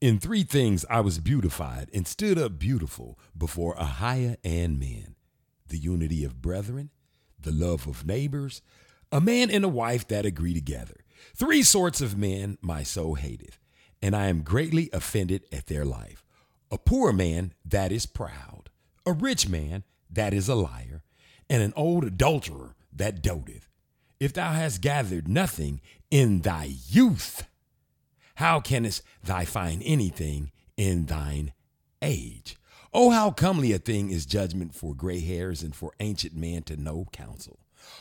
In three things I was beautified and stood up beautiful before Ahiah and men the unity of brethren, the love of neighbors, a man and a wife that agree together. Three sorts of men my soul hateth, and I am greatly offended at their life. A poor man that is proud, a rich man that is a liar, and an old adulterer that doteth. If thou hast gathered nothing in thy youth, how canst thou find anything in thine age? Oh, how comely a thing is judgment for gray hairs and for ancient men to know counsel.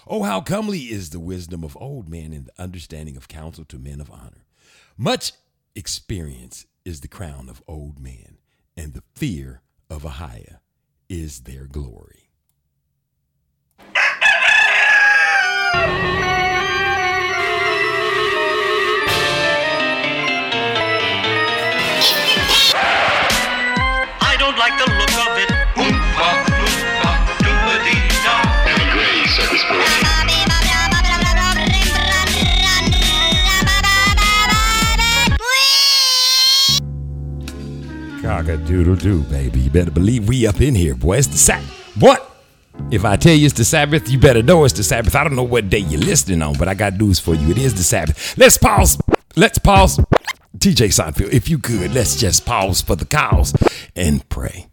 Oh, how comely is the wisdom of old men and the understanding of counsel to men of honor. Much experience is the crown of old men, and the fear of Ahiah is their glory. Cock a doodle doo, baby. You better believe we up in here, boy. It's the Sabbath. What? If I tell you it's the Sabbath, you better know it's the Sabbath. I don't know what day you're listening on, but I got news for you. It is the Sabbath. Let's pause. Let's pause. DJ Seinfeld, if you could, let's just pause for the cows and pray.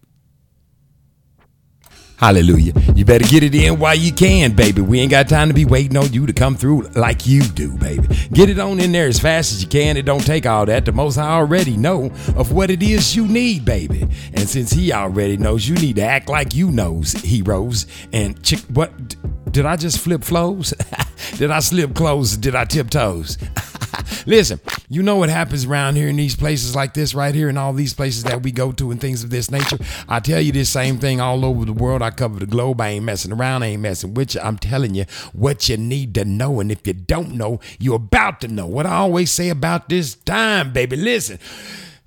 Hallelujah. You better get it in while you can, baby. We ain't got time to be waiting on you to come through like you do, baby. Get it on in there as fast as you can. It don't take all that. The most I already know of what it is you need, baby. And since he already knows, you need to act like you knows, heroes. And chick, what? Did I just flip flows? did I slip clothes? Did I tip toes? Listen, you know what happens around here in these places like this, right here, and all these places that we go to and things of this nature. I tell you this same thing all over the world. I cover the globe. I ain't messing around. I ain't messing with you. I'm telling you what you need to know. And if you don't know, you're about to know. What I always say about this time, baby. Listen,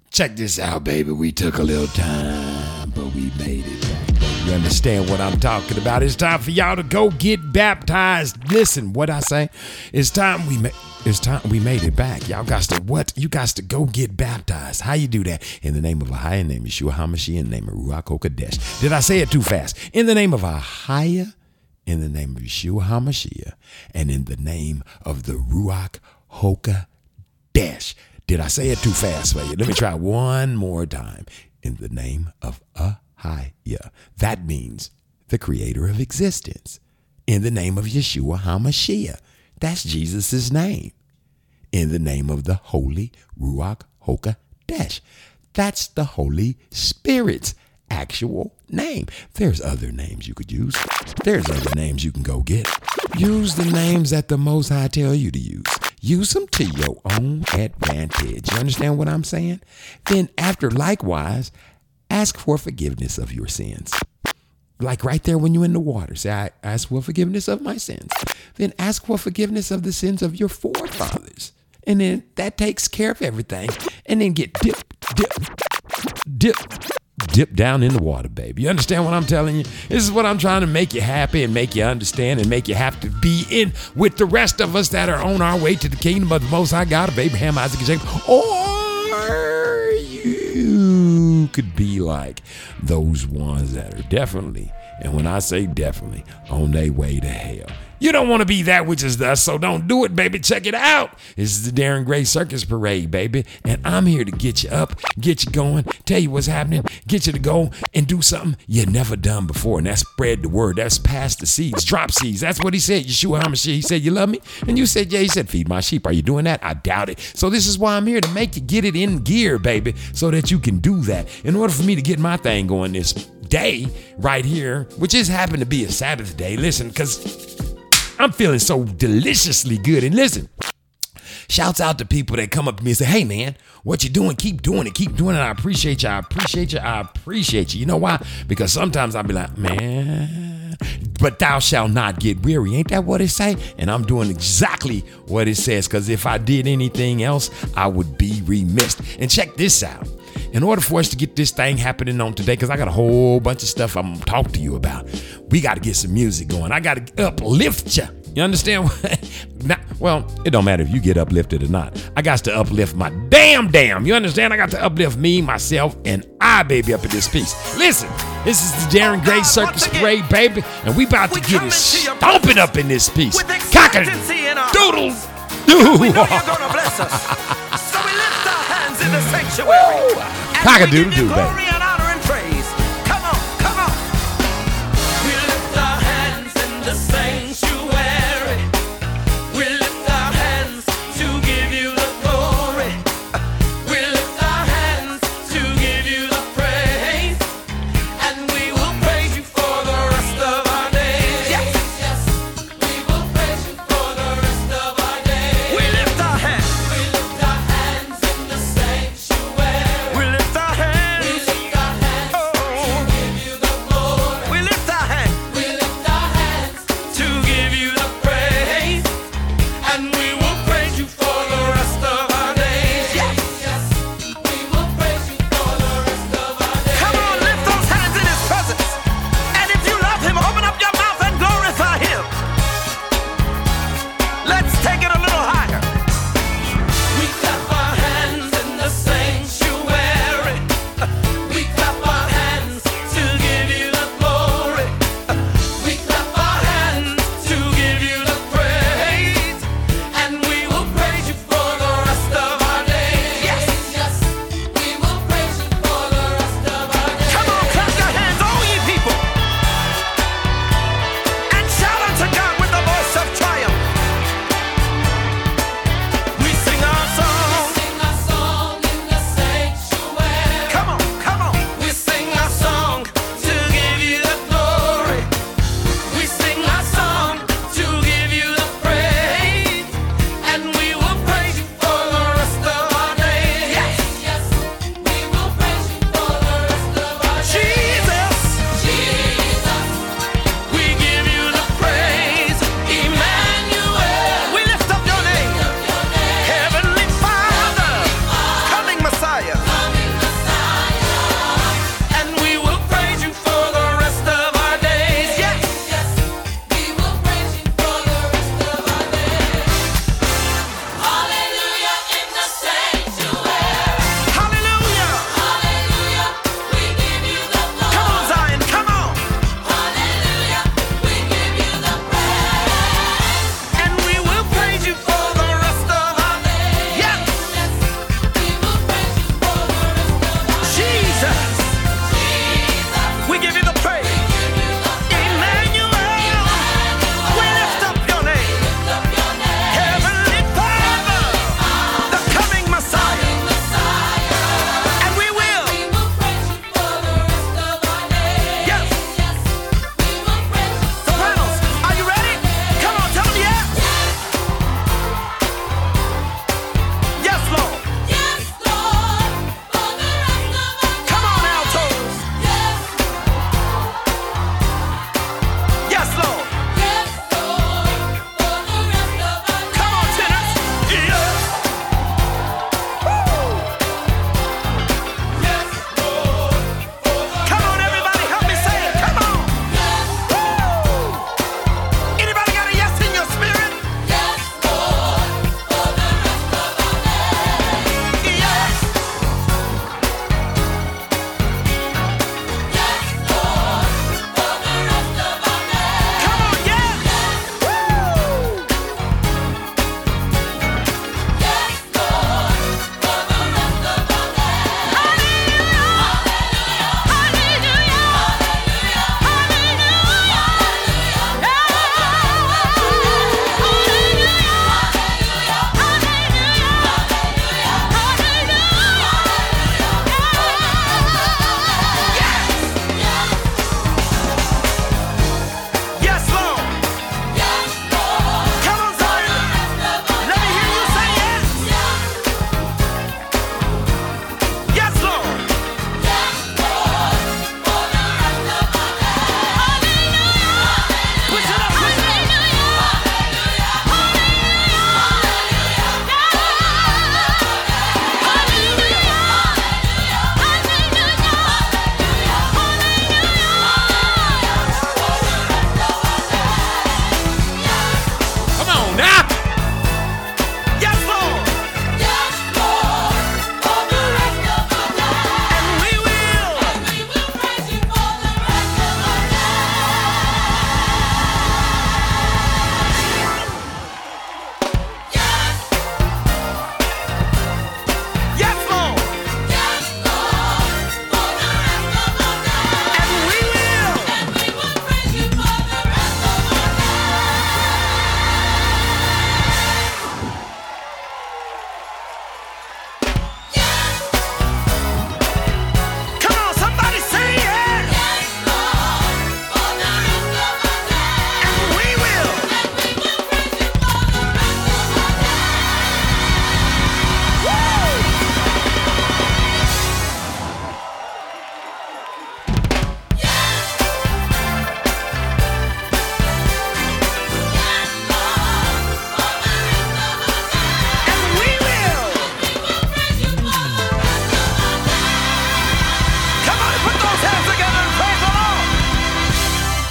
check this out, baby. We took a little time, but we made it. You understand what I'm talking about? It's time for y'all to go get baptized. Listen, what I say? It's time we made. It's time we made it back. Y'all got to what? You got to go get baptized. How you do that? In the name of a the name Yeshua HaMashiach, in the name of Ruach HaKodesh. Did I say it too fast? In the name of Ahia, in the name of Yeshua HaMashiach, and in the name of the Ruach HaKodesh. Did I say it too fast for you? Let me try one more time. In the name of That means the creator of existence. In the name of Yeshua HaMashiach. That's Jesus' name. In the name of the Holy Ruach HaKodesh. That's the Holy Spirit's actual name. There's other names you could use. There's other names you can go get. Use the names that the Most High tell you to use. Use them to your own advantage. You understand what I'm saying? Then, after likewise, ask for forgiveness of your sins. Like right there when you're in the water, say, I ask for forgiveness of my sins. Then ask for forgiveness of the sins of your forefathers. And then that takes care of everything. And then get dip, dip, dip, dip down in the water, baby. You understand what I'm telling you? This is what I'm trying to make you happy and make you understand and make you have to be in with the rest of us that are on our way to the kingdom of the Most High God of Abraham, Isaac, and Jacob. Or you could be like those ones that are definitely, and when I say definitely, on their way to hell. You don't want to be that which is thus, so don't do it, baby. Check it out. This is the Darren Gray Circus Parade, baby. And I'm here to get you up, get you going, tell you what's happening, get you to go and do something you never done before. And that's spread the word. That's pass the seeds, drop seeds. That's what he said. Yeshua HaMashiach, he said, You love me? And you said, Yeah. He said, Feed my sheep. Are you doing that? I doubt it. So this is why I'm here to make you get it in gear, baby, so that you can do that. In order for me to get my thing going this day right here, which is happened to be a Sabbath day, listen, because I'm feeling so deliciously good. And listen, shouts out to people that come up to me and say, hey man, what you doing? Keep doing it. Keep doing it. I appreciate you. I appreciate you. I appreciate you. You know why? Because sometimes I'll be like, man, but thou shalt not get weary. Ain't that what it say? And I'm doing exactly what it says. Because if I did anything else, I would be remiss. And check this out. In order for us to get this thing happening on today, because I got a whole bunch of stuff I'm gonna talk to you about, we got to get some music going. I got to uplift you You understand? Now, well, it don't matter if you get uplifted or not. I got to uplift my damn damn. You understand? I got to uplift me, myself, and I, baby, up in this piece. Listen, this is the Darren Gray Circus Parade, baby, and we about to We get come it stomping up in this piece. Cock our doodle doo. In the sanctuary. Cock-a-doodle we give you doo, baby.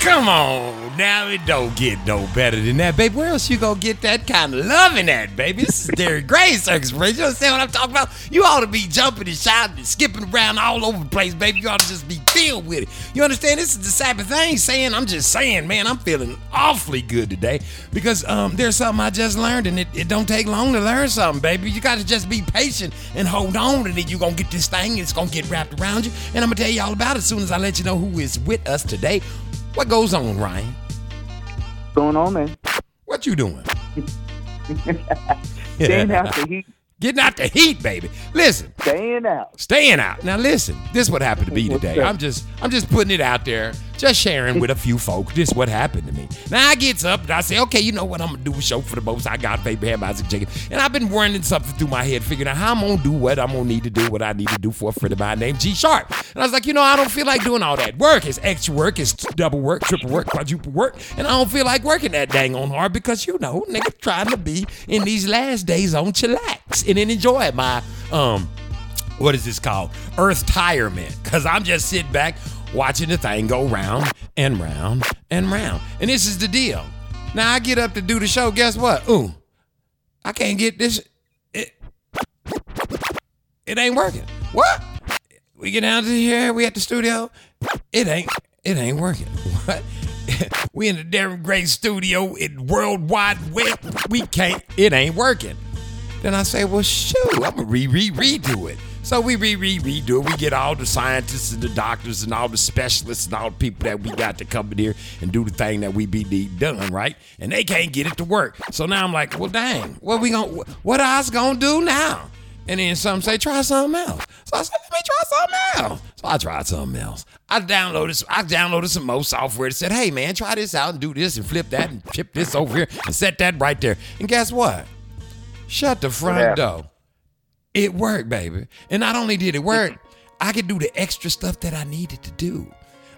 Come on, now it don't get no better than that, baby. Where else you gonna get that kind of loving at, baby? This is Darren Gray Circus Parade. You understand what I'm talking about? You ought to be jumping and shouting and skipping around all over the place, baby. You ought to just be filled with it. You understand? This is the Sabbath thing saying, I'm just saying, man, I'm feeling awfully good today because um, there's something I just learned and it, it don't take long to learn something, baby. You gotta just be patient and hold on and then you gonna get this thing and it's gonna get wrapped around you. And I'm gonna tell you all about it as soon as I let you know who is with us today. What goes on, Ryan? What's going on, man? What you doing? Staying out the heat, Getting out the heat, baby. Listen, staying out. staying out. Now listen, this what happened to me today. I'm just I'm just putting it out there, just sharing with a few folk. This what happened to me. Now I gets up and I say, okay, you know what I'm gonna do a show for the most I got, baby, have Isaac Jacob. And I've been running something through my head, figuring out how I'm gonna do what I'm gonna need to do, what I need to do for a friend of mine named G Sharp. And I was like, you know, I don't feel like doing all that work. It's extra work, it's double work, triple work, quadruple work, and I don't feel like working that dang on hard because you know, nigga trying to be in these last days on chillax and then enjoy my um what is this called? Earth tirement. Cause I'm just sitting back watching the thing go round and round and round. And this is the deal. Now I get up to do the show. Guess what? Ooh, I can't get this. It, it ain't working. What? We get down to here. We at the studio. It ain't. It ain't working. What? we in the Darren Gray studio in World Wide Web. We can't. It ain't working. Then I say, well, shoot, I'm gonna re re redo it. So we re re redo it. We get all the scientists and the doctors and all the specialists and all the people that we got to come in here and do the thing that we be need done, right? And they can't get it to work. So now I'm like, well, dang, what we gonna what I was gonna do now? And then some say, try something else. So I said, let me try something else. So I tried something else. I downloaded I downloaded some more software that said, hey man, try this out and do this and flip that and chip this over here and set that right there. And guess what? Shut the front door. It worked, baby. And not only did it work, I could do the extra stuff that I needed to do.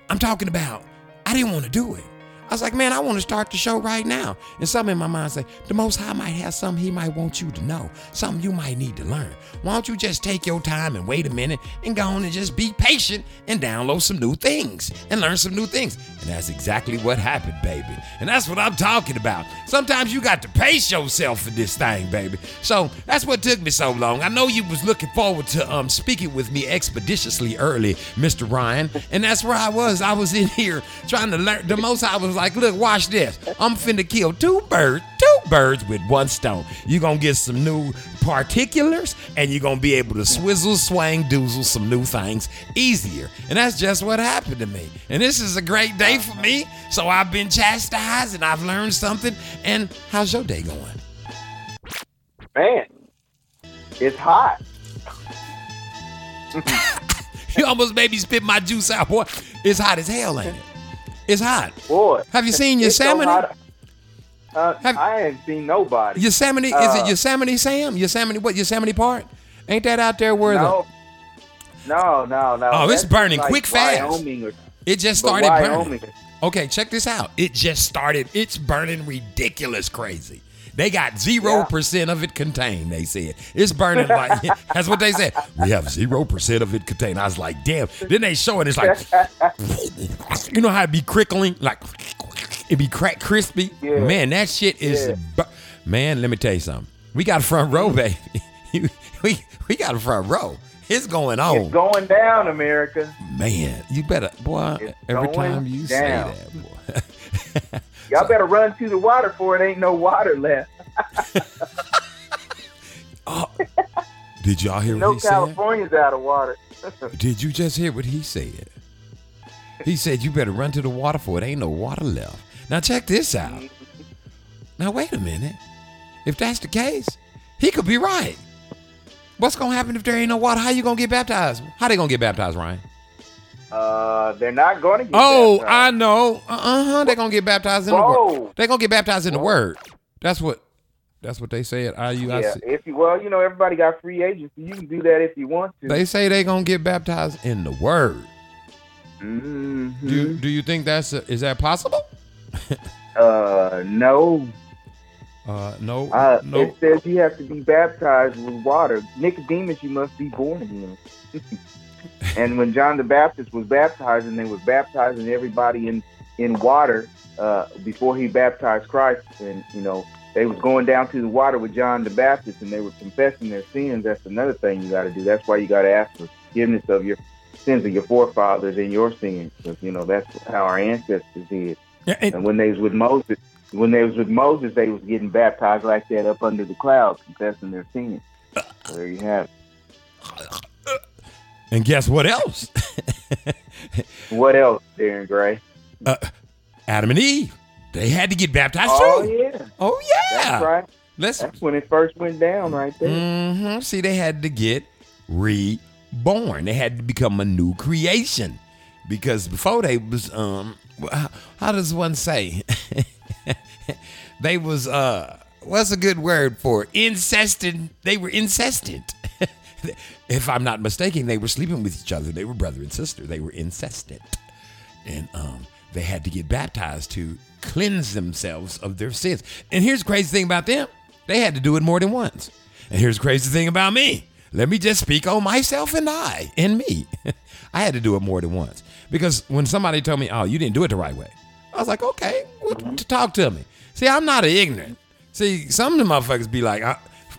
I'm talking about, I didn't want to do it. I was like, man, I want to start the show right now. And something in my mind say, the Most High might have something He might want you to know, something you might need to learn. Why don't you just take your time and wait a minute and go on and just be patient and download some new things and learn some new things? And that's exactly what happened, baby. And that's what I'm talking about. Sometimes you got to pace yourself for this thing, baby. So that's what took me so long. I know you was looking forward to um speaking with me expeditiously early, Mr. Ryan, and that's where I was. I was in here trying to learn. The most I was like, look, watch this. I'm finna kill two birds, two birds with one stone. you gonna get some new particulars, and you're gonna be able to swizzle, swang, doozle some new things easier. And that's just what happened to me. And this is a great day for me. So I've been chastised and I've learned something. And how's your day going? Man, it's hot. You almost made me spit my juice out, boy. It's hot as hell, ain't it? It's hot. Boy. Have you seen It's so Yosemite? Uh, Have- I ain't seen nobody. Yosemite, is Uh, it Yosemite Sam? Yosemite, what, Yosemite Park? Ain't that out there where no, no, no, no. Oh, it's burning like quick, fast. Wyoming or, it just started Wyoming. burning. Okay, check this out. It just started, it's burning ridiculous crazy. They got 0% of it contained, they said. It's burning like, that's what they said. We have 0% of it contained. I was like, damn. Then they show it, it's like, you know how it be crickling? Like, it be crack crispy? Yeah. Man, that shit is, Yeah. bu- man, let me tell you something. We got a front row, baby. we, we got a front row. It's going on. It's going down, America. Man, you better, boy. It's every time you down. say that, boy. Y'all better run to the water for it ain't no water left. Uh, did y'all hear No what he said? California's out of water. Did you just hear what he said? He said you better run to the water for it ain't no water left. Now check this out. Now wait a minute. If that's the case, he could be right. What's gonna happen if there ain't no water? How you gonna get baptized? How they gonna get baptized, Ryan? Uh, they're not going to get Oh, baptized. I know. Uh huh. They're gonna get baptized in the word. They're gonna get baptized in the word. That's what. That's what they said. I U I Yeah, if you well, you know, everybody got free agency. You can do that if you want to. They say they're gonna get baptized in the word. hmm Do Do you think that's a, is that possible? Uh, no. Uh, no, Uh, no. It says you have to be baptized with water. Nicodemus, you must be born again. and when John the Baptist was baptizing, they was baptizing everybody in in water uh, before he baptized Christ, and you know they was going down to the water with John the Baptist, and they were confessing their sins. That's another thing you got to do. That's why you got to ask for forgiveness of your sins of your forefathers and your sins, because you know that's how our ancestors did. Yeah, and- And when they was with Moses, when they was with Moses, they was getting baptized like that up under the clouds, confessing their sins. So there you have it. And guess what else? What else, Darren Gray? Uh, Adam and Eve. They had to get baptized Oh too. yeah, Oh yeah. that's right. Let's That's when it first went down, right there. hmm See, they had to get reborn. They had to become a new creation. Because before they was um how, how does one say? they was uh what's a good word for it? incested they were incestant. If I'm not mistaken, they were sleeping with each other. They were brother and sister. They were incestant. And um they had to get baptized to cleanse themselves of their sins. And here's the crazy thing about them. They had to do it more than once. And here's the crazy thing about me. Let me just speak on myself and I and me. I had to do it more than once. Because when somebody told me, oh, you didn't do it the right way, I was like, okay, to talk to me. See, I'm not ignorant. See, some of the motherfuckers be like,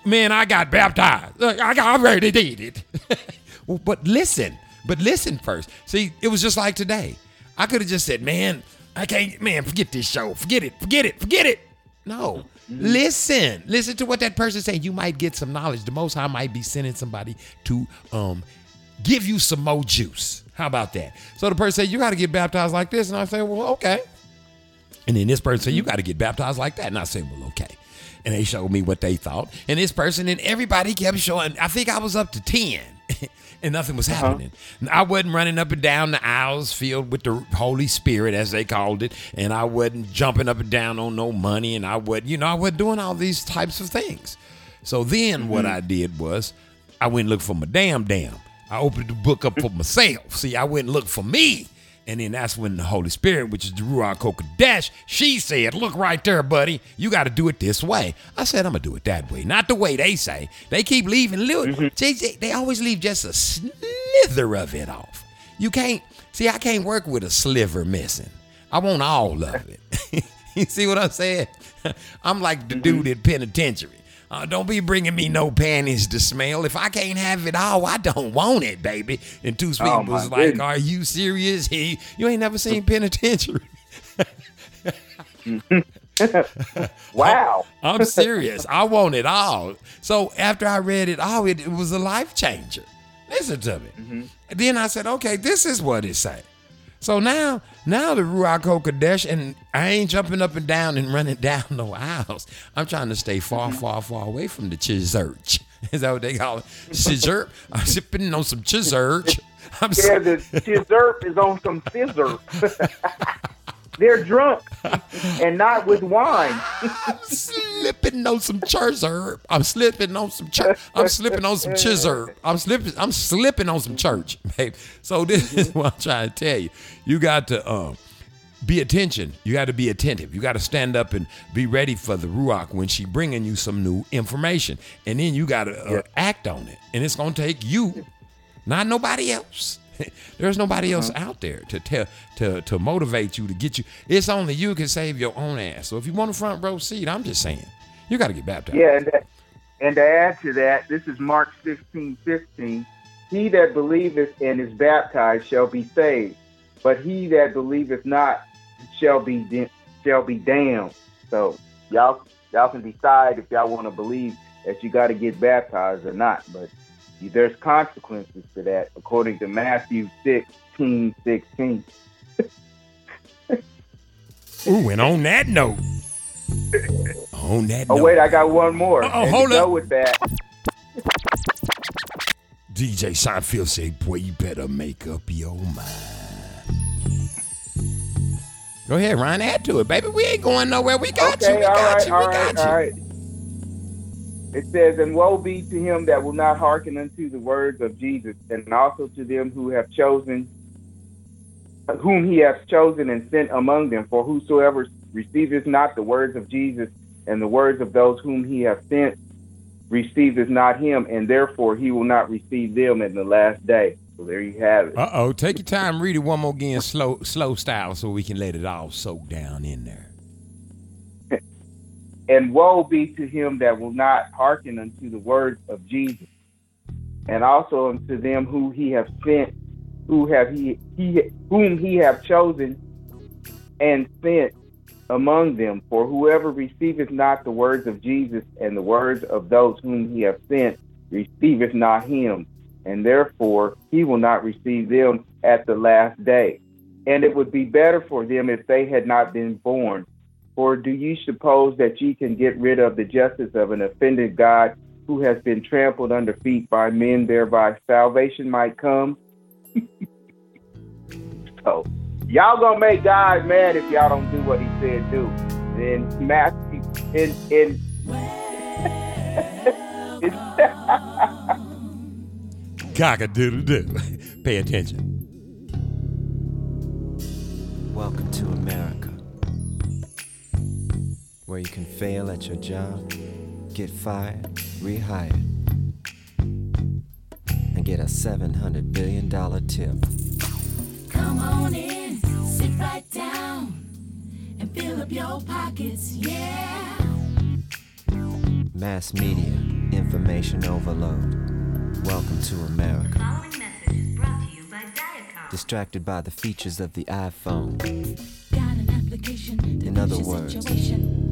man, I got baptized. I got- already did it. well, but listen, but listen first. See, it was just like today. I could have just said, man, I can't, man, forget this show. Forget it, forget it, forget it. No. Listen. Listen to what that person saying. You might get some knowledge. The most high might be sending somebody to um give you some more juice. How about that? So the person said, You gotta get baptized like this. And I say, Well, okay. And then this person said, You gotta get baptized like that. And I said, Well, okay. And they showed me what they thought. And this person and everybody kept showing. I think I was up to 10. and nothing was uh-huh. happening. I wasn't running up and down the aisles filled with the Holy Spirit, as they called it, and I wasn't jumping up and down on no money, and I wasn't, you know, I wasn't doing all these types of things. So then what mm-hmm. I did was I went and looked for my damn damn. I opened the book up for myself. See, I went and looked for me. And then that's when the Holy Spirit, which is the Ruach Kodesh, she said, Look right there, buddy. You got to do it this way. I said, I'm going to do it that way, not the way they say. They keep leaving little, mm-hmm. they, they- they always leave just a slither of it off. You can't, see, I can't work with a sliver missing. I want all of it. you see what I'm saying? I'm like the mm-hmm. dude at penitentiary. Uh, don't be bringing me no panties to smell. If I can't have it all, I don't want it, baby. And Too Sweet Oh, was like, goodness. "Are you serious? He, you ain't never seen Penitentiary? Wow. I'm serious. I want it all. So after I read it all, it, it was a life changer. Listen to me. Then I said, okay, this is what it say. So now, now the Ruach Kodesh, and I ain't jumping up and down and running down no aisles. I'm trying to stay far, mm-hmm. far, far away from the chizurch. Is that what they call it? Chizurch. I'm sipping on some chizurch. I'm Yeah, the scissor is on some scissor. They're drunk and not with wine. I'm slipping on some chizurp. I'm slipping on some church. I'm slipping on some chizurp. I'm slipping. I'm slipping on some church, babe. So this is what I'm trying to tell you. You got to um, be attention. You got to be attentive. You got to stand up and be ready for the ruach when she bringing you some new information, and then you got to uh, Yeah. act on it. And it's gonna take you, not nobody else. There's nobody else uh-huh. out there to tell to to motivate you to get you. It's only you can save your own ass. So if you want a front row seat, I'm just saying, you got to get baptized. Yeah, and, that, and to add to that, this is Mark 16, 15. He that believeth and is baptized shall be saved, but he that believeth not shall be shall be damned. So y'all y'all can decide if y'all want to believe that you got to get baptized or not. But there's consequences to that, according to Matthew 16, 16. Ooh, and on that note, on that Oh note, wait, I got one more. To hold up. with that. DJ Seinfeld said, "Boy, you better make up your mind." Go ahead, Ryan. Add to it, baby. We ain't going nowhere. We got you. Okay, We all got right, you. We all right, got you. all right. It says, And woe be to him that will not hearken unto the words of Jesus, and also to them who have chosen, whom he hath chosen and sent among them. For whosoever receiveth not the words of Jesus and the words of those whom he hath sent, receiveth not him, and therefore he will not receive them in the last day. So there you have it. Uh oh. Take your time. Read it one more again, slow, slow style, so we can let it all soak down in there. And woe be to him that will not hearken unto the words of Jesus, and also unto them who he have sent, who have he, he whom he have chosen and sent among them. For whoever receiveth not the words of Jesus and the words of those whom he hath sent receiveth not him, and therefore he will not receive them at the last day. And it would be better for them if they had not been born. Or do you suppose that ye can get rid of the justice of an offended God who has been trampled under feet by men, thereby salvation might come? so, y'all gonna make God mad if y'all don't do what he said do. In Matthew, in, in, Cock a doodle doo. Pay attention. Welcome to America, where you can fail at your job, get fired, rehired, and get a $700 billion tip. Come on in, sit right down, and fill up your pockets, yeah. Mass media, information overload. Welcome to America. Following message is brought to you by Diacom. Distracted by the features of the iPhone, Got an application In other words, situation.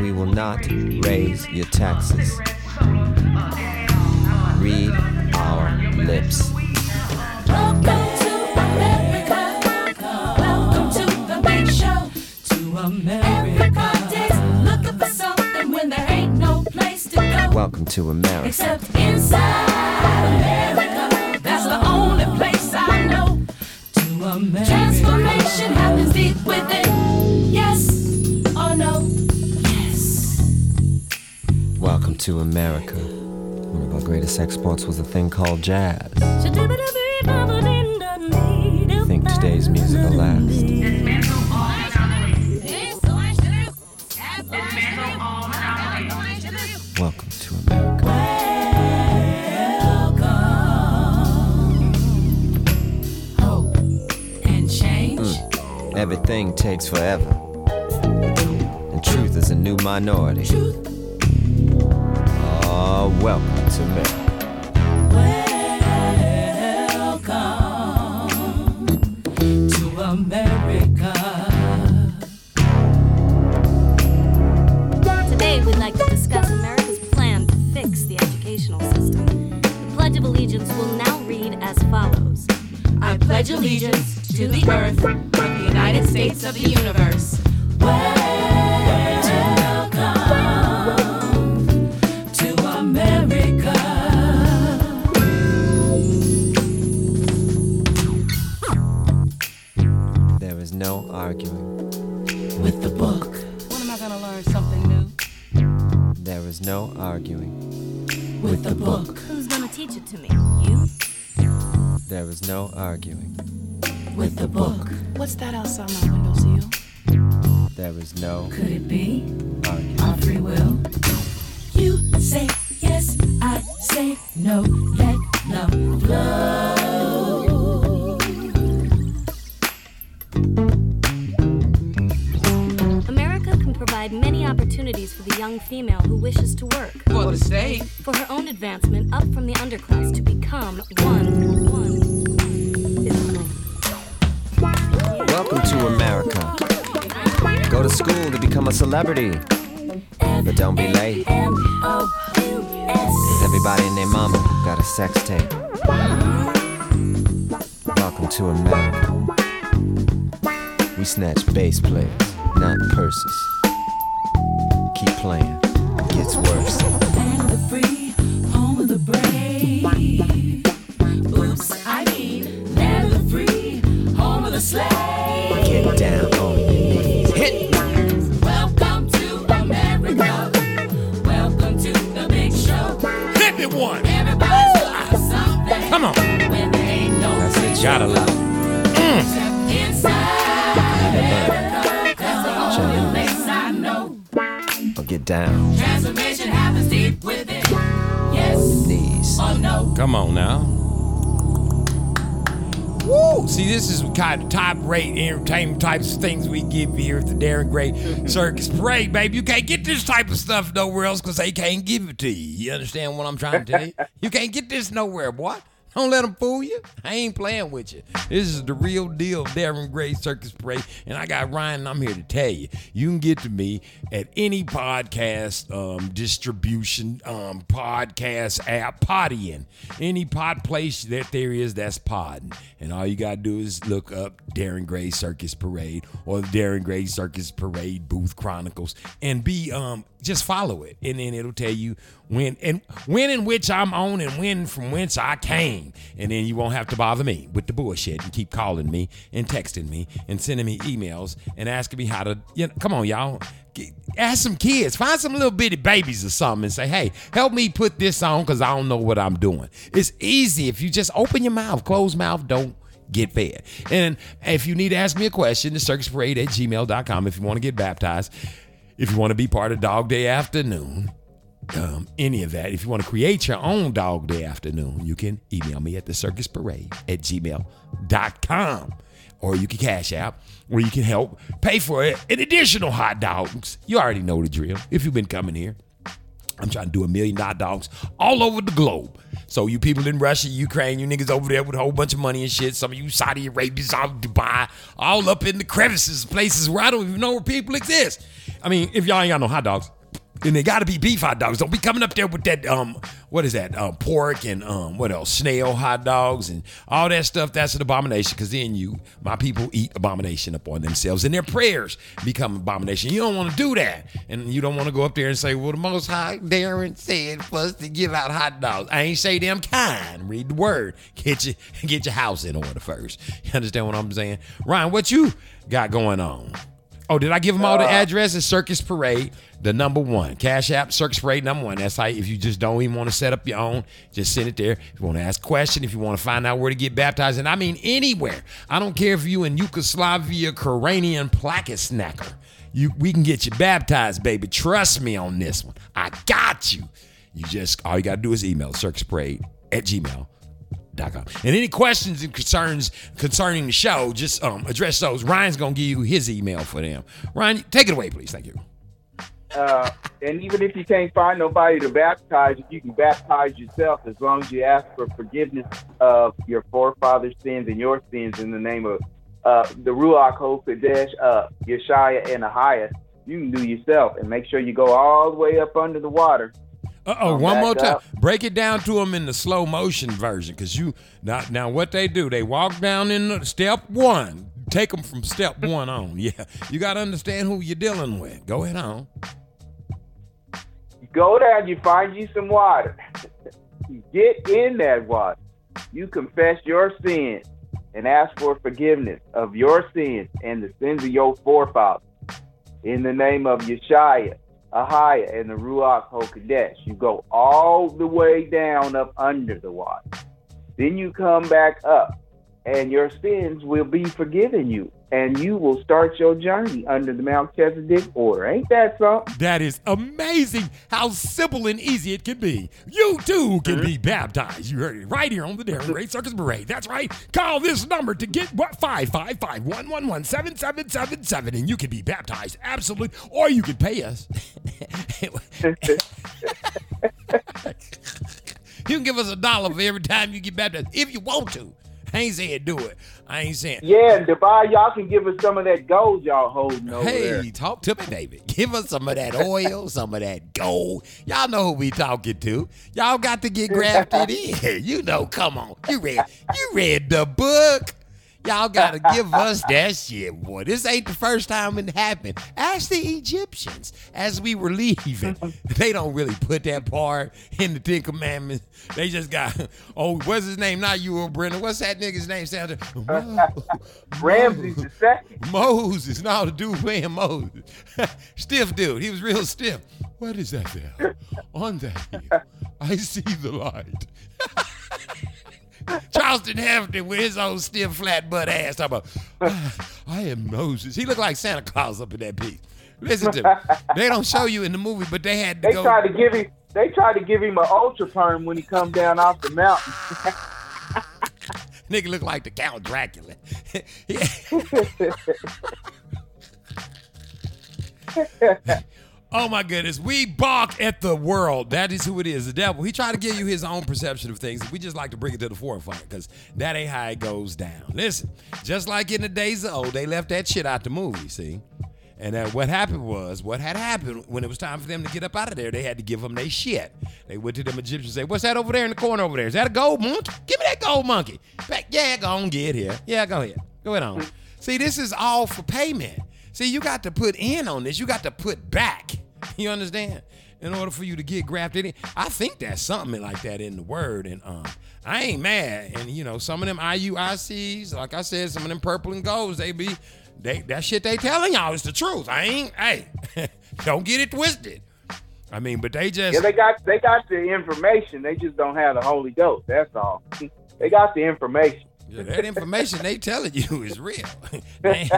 We will not raise your taxes. Read our lips. Welcome to America. Welcome to the big show. To America. Everybody's looking for something when there ain't no place to go. Welcome to America. Except inside America. That's the only place I know. To America. Transformation happens deep within. To America. One of our greatest exports was a thing called jazz. I Think today's music will last. Welcome to America. Hope and change. Everything takes forever. And truth is a new minority. Truth. Welcome to America. Keep kind of top rate entertainment types of things we give you here at the Darren Gray mm-hmm. Circus Parade, baby. You can't get this type of stuff nowhere else because they can't give it to you. You understand what I'm trying to tell you? You can't get this nowhere, boy. Don't let them fool you. I ain't playing with you. This is the real deal, Darren Gray Circus Parade. And I got Ryan, I'm here to tell you, you can get to me at any podcast um, distribution, um, podcast app, Podbean. Any pod place that there is, that's Podding. And all you got to do is look up Darren Gray Circus Parade or the Darren Gray Circus Parade Booth Chronicles and be um just follow it and then it'll tell you when and when in which I'm on and when from whence I came. And then you won't have to bother me with the bullshit and keep calling me and texting me and sending me emails and asking me how to you know, come on y'all. Ask some kids, find some little bitty babies or something and say, hey, help me put this on because I don't know what I'm doing. It's easy if you just open your mouth, closed mouth, don't get fed. And if you need to ask me a question, the circusparade at gmail.com if you want to get baptized. If you want to be part of Dog Day Afternoon, um, any of that. If you want to create your own Dog Day Afternoon, you can email me at the circusparade at gmail.com. Or you can cash out, or you can help pay for it. An additional hot dogs. You already know the drill. If you've been coming here, I'm trying to do a million hot dogs all over the globe. So you people in Russia, Ukraine, you niggas over there with a whole bunch of money and shit. Some of you Saudi Arabians, all Dubai, all up in the crevices, places where I don't even know where people exist. I mean, if y'all ain't got no hot dogs, then they gotta be beef hot dogs. Don't be coming up there with that um, what is that? Um, pork and um, what else? Snail hot dogs and all that stuff. That's an abomination. Cause then you, my people, eat abomination upon themselves, and their prayers become abomination. You don't want to do that, and you don't want to go up there and say, "Well, the Most High Darren said for us to give out hot dogs." I ain't say them kind. Read the word. Get your get your house in order first. You understand what I'm saying, Ryan? What you got going on? Oh, did I give them all the uh, addresses? Circus Parade, the number one. Cash App, Circus Parade, number one. That's how, if you just don't even want to set up your own, just send it there. If you want to ask question, if you want to find out where to get baptized, and I mean anywhere. I don't care if you in Yugoslavia, Koranian placket snacker. You, we can get you baptized, baby. Trust me on this one. I got you. You just, all you got to do is email Circus Parade at gmail and any questions and concerns concerning the show, just um, address those. Ryan's gonna give you his email for them. Ryan, take it away, please. Thank you. Uh, and even if you can't find nobody to baptize you, you can baptize yourself as long as you ask for forgiveness of your forefathers' sins and your sins in the name of uh, the Ruach HaKodesh, uh, Yeshaya, and Ahiah. You can do yourself and make sure you go all the way up under the water. Uh oh, one more time. up. Break it down to them in the slow motion version, because you now now what they do? They walk down in the step one. Take them from step one on. Yeah, you got to understand who you're dealing with. Go ahead on. You go down, you find you some water. you get in that water. You confess your sins and ask for forgiveness of your sins and the sins of your forefathers. In the name of Yeshaya, Ahiah, and the Ruach HaKodesh. You go all the way down up under the water. Then you come back up, and your sins will be forgiven you. And you will start your journey under the Melchizedek order. Ain't that something? That is amazing how simple and easy it can be. You too can be baptized. You heard it right here on the Darren Gray Circus Parade. That's right. Call this number to get what 555 111 7777 and you can be baptized. Absolutely. Or you can pay us. you can give us a dollar for every time you get baptized if you want to. I ain't saying do it. I ain't saying. Yeah, and Dubai, y'all can give us some of that gold y'all holding over Hey, there. talk to me, baby. Give us some of that oil, some of that gold. Y'all know who we talking to. Y'all got to get grafted in. You know, come on. You read you read the book. Y'all gotta give us that shit, boy. This ain't the first time it happened. Ask the Egyptians as we were leaving. They don't really put that part in the Ten Commandments. They just got, oh, what's his name? Not you or Brendan. What's that nigga's name? Sound Ramses the second. Moses, no, the dude playing Moses. stiff dude. He was real stiff. What is that there? On that hill, I see the light. Charlton Heston with his old stiff flat butt ass talking about, "Ah, I am Moses. He looked like Santa Claus up in that piece. Listen to me. They don't show you in the movie, but they had to They go. tried to give him. They tried to give him an ultra perm when he come down off the mountain. Nigga look like the Count Dracula. oh my goodness. We balk at the world. That is who it is. The devil. He tried to give you his own perception of things. We just like to bring it to the forefront because that ain't how it goes down. Listen, just like in the days of old, they left that shit out the movie, see? And what happened was, what had happened when it was time for them to get up out of there, they had to give them their shit. They went to them Egyptians and say, What's that over there in the corner over there? Is that a gold monkey? Give me that gold monkey. Back, yeah, go on, get here. Yeah, go ahead. Go ahead on. See, this is all for payment. See, you got to put in on this. You got to put back. You understand? In order for you to get grafted in. I think that's something like that in the word. And um, I ain't mad. And you know, some of them IUICs, like I said, some of them purple and golds, they be they that shit they telling y'all is the truth. I ain't hey, don't get it twisted. I mean, but they just Yeah, they got they got the information. They just don't have the Holy Ghost. That's all. They got the information. Yeah, that information they telling you is real. they,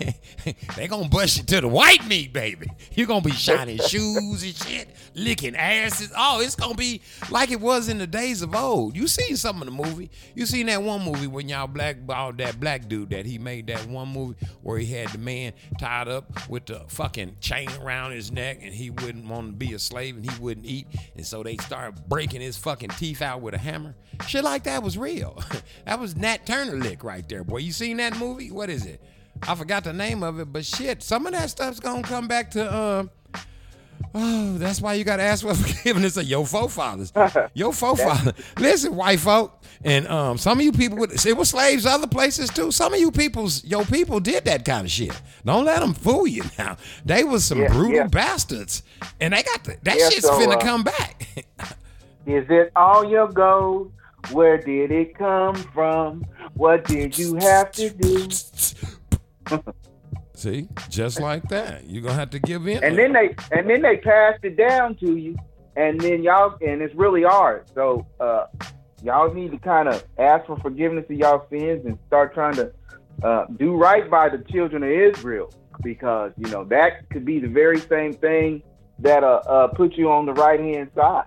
they gonna bust you to the white meat, baby. you gonna be shining shoes and shit, licking asses. Oh, it's gonna be like it was in the days of old. You seen some of the movie. You seen that one movie when y'all blackballed that black dude that he made that one movie where he had the man tied up with the fucking chain around his neck and he wouldn't want to be a slave and he wouldn't eat. And so they started breaking his fucking teeth out with a hammer. Shit like that was real. That was Nat Turner lick right there, boy. You seen that movie? What is it? I forgot the name of it, but shit, some of that stuff's gonna come back to uh Oh, that's why you gotta ask for forgiveness of your forefathers. Your forefather. Listen, white folk, and um, some of you people with it was slaves other places too. Some of you people's your people did that kind of shit. Don't let them fool you now. They was some Yeah, brutal yeah. bastards, and they got the, that Yeah, shit's so, finna uh, come back. Is it all your gold? Where did it come from? What did you have to do? See, just like that, you're gonna have to give in. And then they and then they passed it down to you, and then y'all and it's really hard. So uh, y'all need to kind of ask for forgiveness of y'all sins and start trying to uh, do right by the children of Israel, because you know that could be the very same thing that uh, uh put you on the right hand side.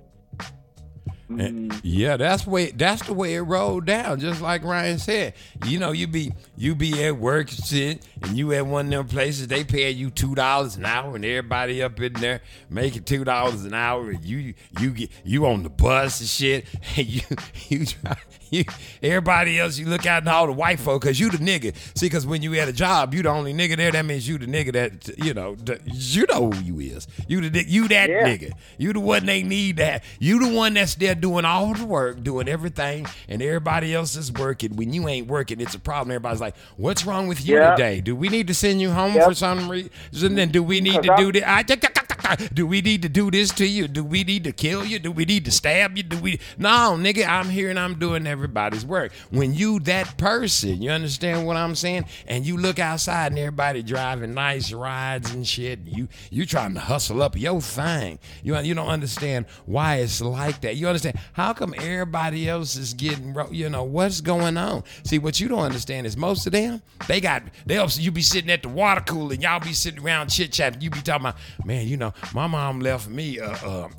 And- mm-hmm. yeah, that's way that's the way it rolled down. Just like Ryan said, you know, you be you be at work and shit, and you at one of them places they pay you two dollars an hour, and everybody up in there making two dollars an hour, and you you get you on the bus and shit, and you you try. You, everybody else, you look out and all the white folk, cause you the nigga. See, cause when you at a job, you the only nigga there. That means you the nigga that you know. the- you know who you is. You the you that Yeah. nigga. You the one they need that. You the one that's there doing all the work, doing everything, and everybody else is working. When you ain't working, it's a problem. Everybody's like, "What's wrong with you Yeah. today? Do we need to send you home Yep. for some reason? Then do we need to Cause do this? Do we need to do this to you? Do we need to kill you? Do we need to stab you? Do we? No, nigga, I'm here and I'm doing everybody's work. When you that person, you understand what I'm saying? And you look outside and everybody driving nice rides and shit. You you trying to hustle up your thing. You you don't understand why it's like that. You understand how come everybody else is getting you know what's going on? See what you don't understand is most of them they got they also you be sitting at the water cooler and y'all be sitting around chit chatting. You be talking about man, you know my mom left me uh. uh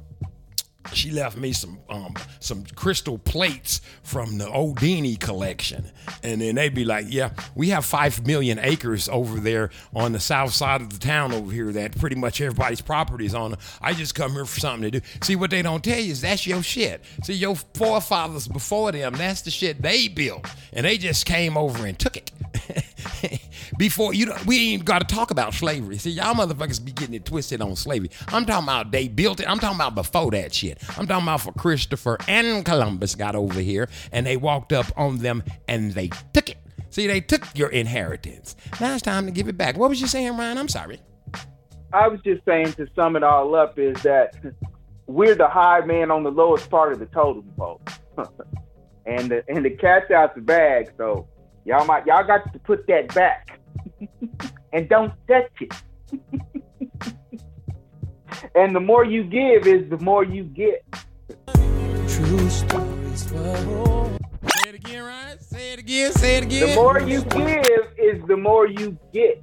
she left me some um some crystal plates from the Odini collection. And then they'd be like, Yeah, we have five million acres over there on the south side of the town over here that pretty much everybody's property is on. I just come here for something to do. See what they don't tell you is that's your shit. See, your forefathers before them, that's the shit they built. And they just came over and took it. Before you we ain't even gotta talk about slavery. See, y'all motherfuckers be getting it twisted on slavery. I'm talking about they built it. I'm talking about before that shit. I'm talking about for Christopher and Columbus got over here and they walked up on them and they took it. See, they took your inheritance. Now it's time to give it back. What was you saying, Ryan? I'm sorry. I was just saying to sum it all up is that we're the high man on the lowest part of the totem pole, and the and the cat's out the bag. So y'all might y'all got to put that back, and don't touch it. and the more you give is the more you get. True stories. Whoa. Say it again. Say it again. The more you give is the more you get.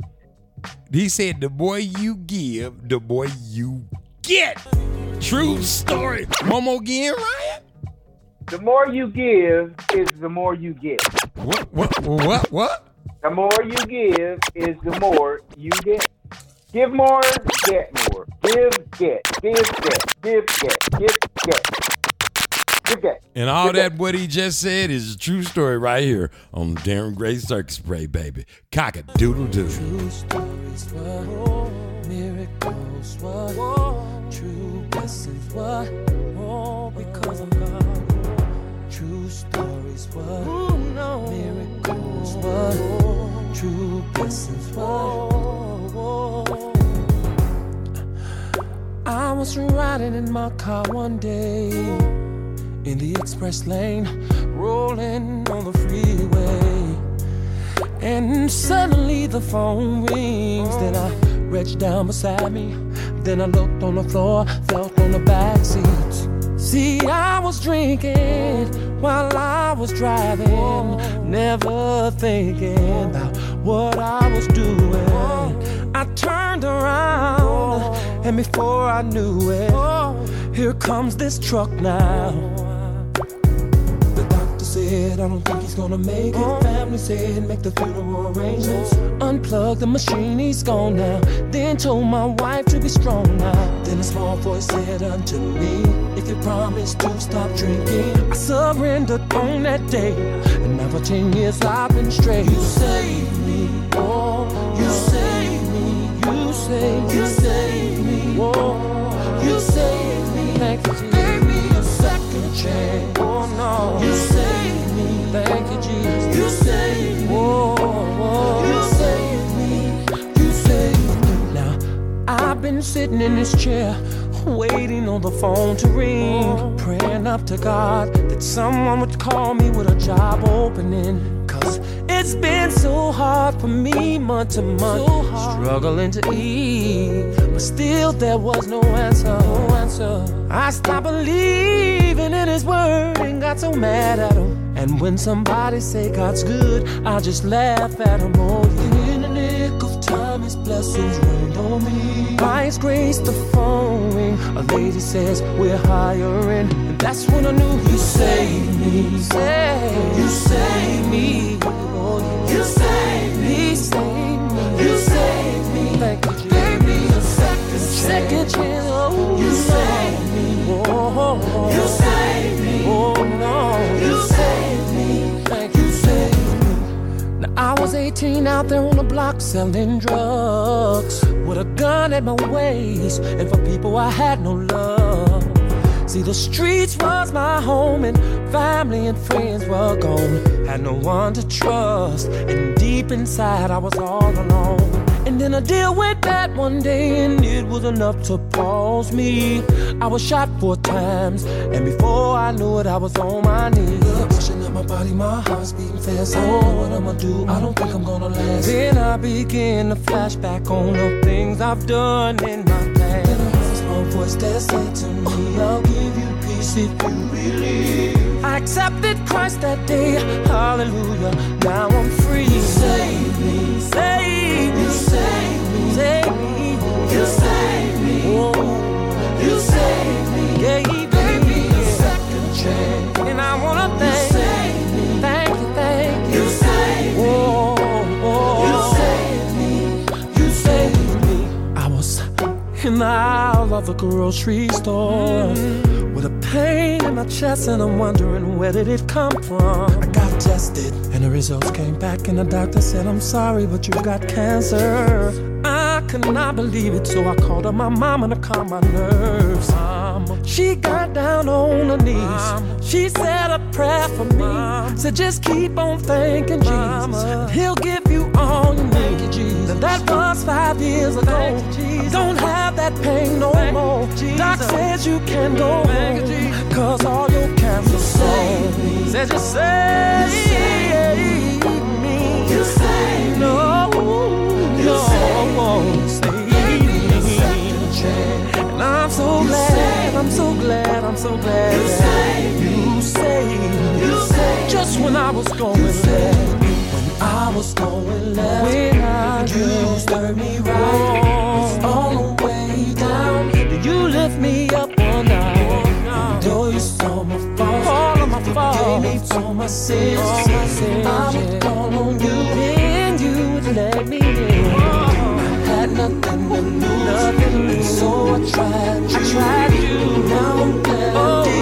He said, "The more you give, the more you get." True story. One more again, Ryan. The more you give is the more you get. What? What? What? What? The more you give is the more you get. Give more, get more. Give, get. Give, get. Give, get. Give, get. Give, get. And all Give, that what he just said is a true story right here on Darren Gray Circus Parade, baby. Cock a doodle doo. True stories were miracles were true blessings were all because of God. Riding in my car one day in the express lane, rolling on the freeway. And suddenly the phone rings. Then I reached down beside me. Then I looked on the floor, felt on the back seat. See, I was drinking while I was driving, never thinking about what I was doing. I turned around, and before I knew it, here comes this truck now. The doctor said, I don't think he's gonna make it. Family said, make the funeral arrangements. Unplug the machine, he's gone now. Then told my wife to be strong now. Then a small voice said unto me, If you promise to stop drinking, I surrendered on that day. And now for 10 years I've been straight. You saved me, oh, you saved me, you saved, you saved me, oh, you saved me. Thank you, Jesus. Gave me a second chance. Oh no, you saved me. Thank you, Jesus. You saved me. Oh, oh. you saved me. You saved me. Now I've been sitting in this chair. Waiting on the phone to ring, oh. praying up to God that someone would call me with a job opening. Cause it's been so hard for me month to month, struggling to eat. But still, there was no answer. No answer. I stopped believing in His word and got so mad at Him. And when somebody say God's good, I just laugh at Him. Oh, yeah. in the nick of time, His blessings rain on me. By His grace, the phone ring. A lady says we're hiring, and that's when I knew He saved me. Say, you saved me. Oh, you saved me. Saved out there on the block selling drugs. With a gun at my waist, and for people I had no love. See, the streets was my home, and family and friends were gone. Had no one to trust, and deep inside I was all alone. And then a deal went bad one day, and it was enough to pause me. I was shot four times, and before I knew it, I was on my knees. Blood Rushing up my body, my heart's beating fast. I don't know what I'ma do. I don't think I'm gonna last. Then I begin to flashback on the things I've done in my past. Then I heard a small voice that said to me, I'll give you peace if you believe. I accepted Christ that day, hallelujah. Now I'm free. You saved me, saved me, you saved me, gave me a second chance, and I wanna thank you, saved me, thank you, thank you, you saved me. You saved me, you saved me. I was in the aisle of a grocery store with a pain in my chest, and I'm wondering where did it come from. I got tested, and the results came back, and the doctor said, I'm sorry, but you've got cancer. I could not believe it, so I called up my mama to calm my nerves. She got down on her knees. She said a prayer for me. Said just keep on thanking Jesus, and He'll give you all you need. Jesus. And that was five years ago. I don't have that pain no more. Doc says you can go home, cause all your cancer soul. Said you saved me. You saved no, no, saved me. I'm so glad, I'm so glad, I'm so glad. You saved, you saved, you saved. Just when I was going left. When I was going left, you stirred me right. On the way down. Did you lift me up one night. You saw my faults, all my faults, me for my sins. On you, and you would let me in. I had nothing to lose, nothing to lose. so I tried. I tried you. Now I'm glad I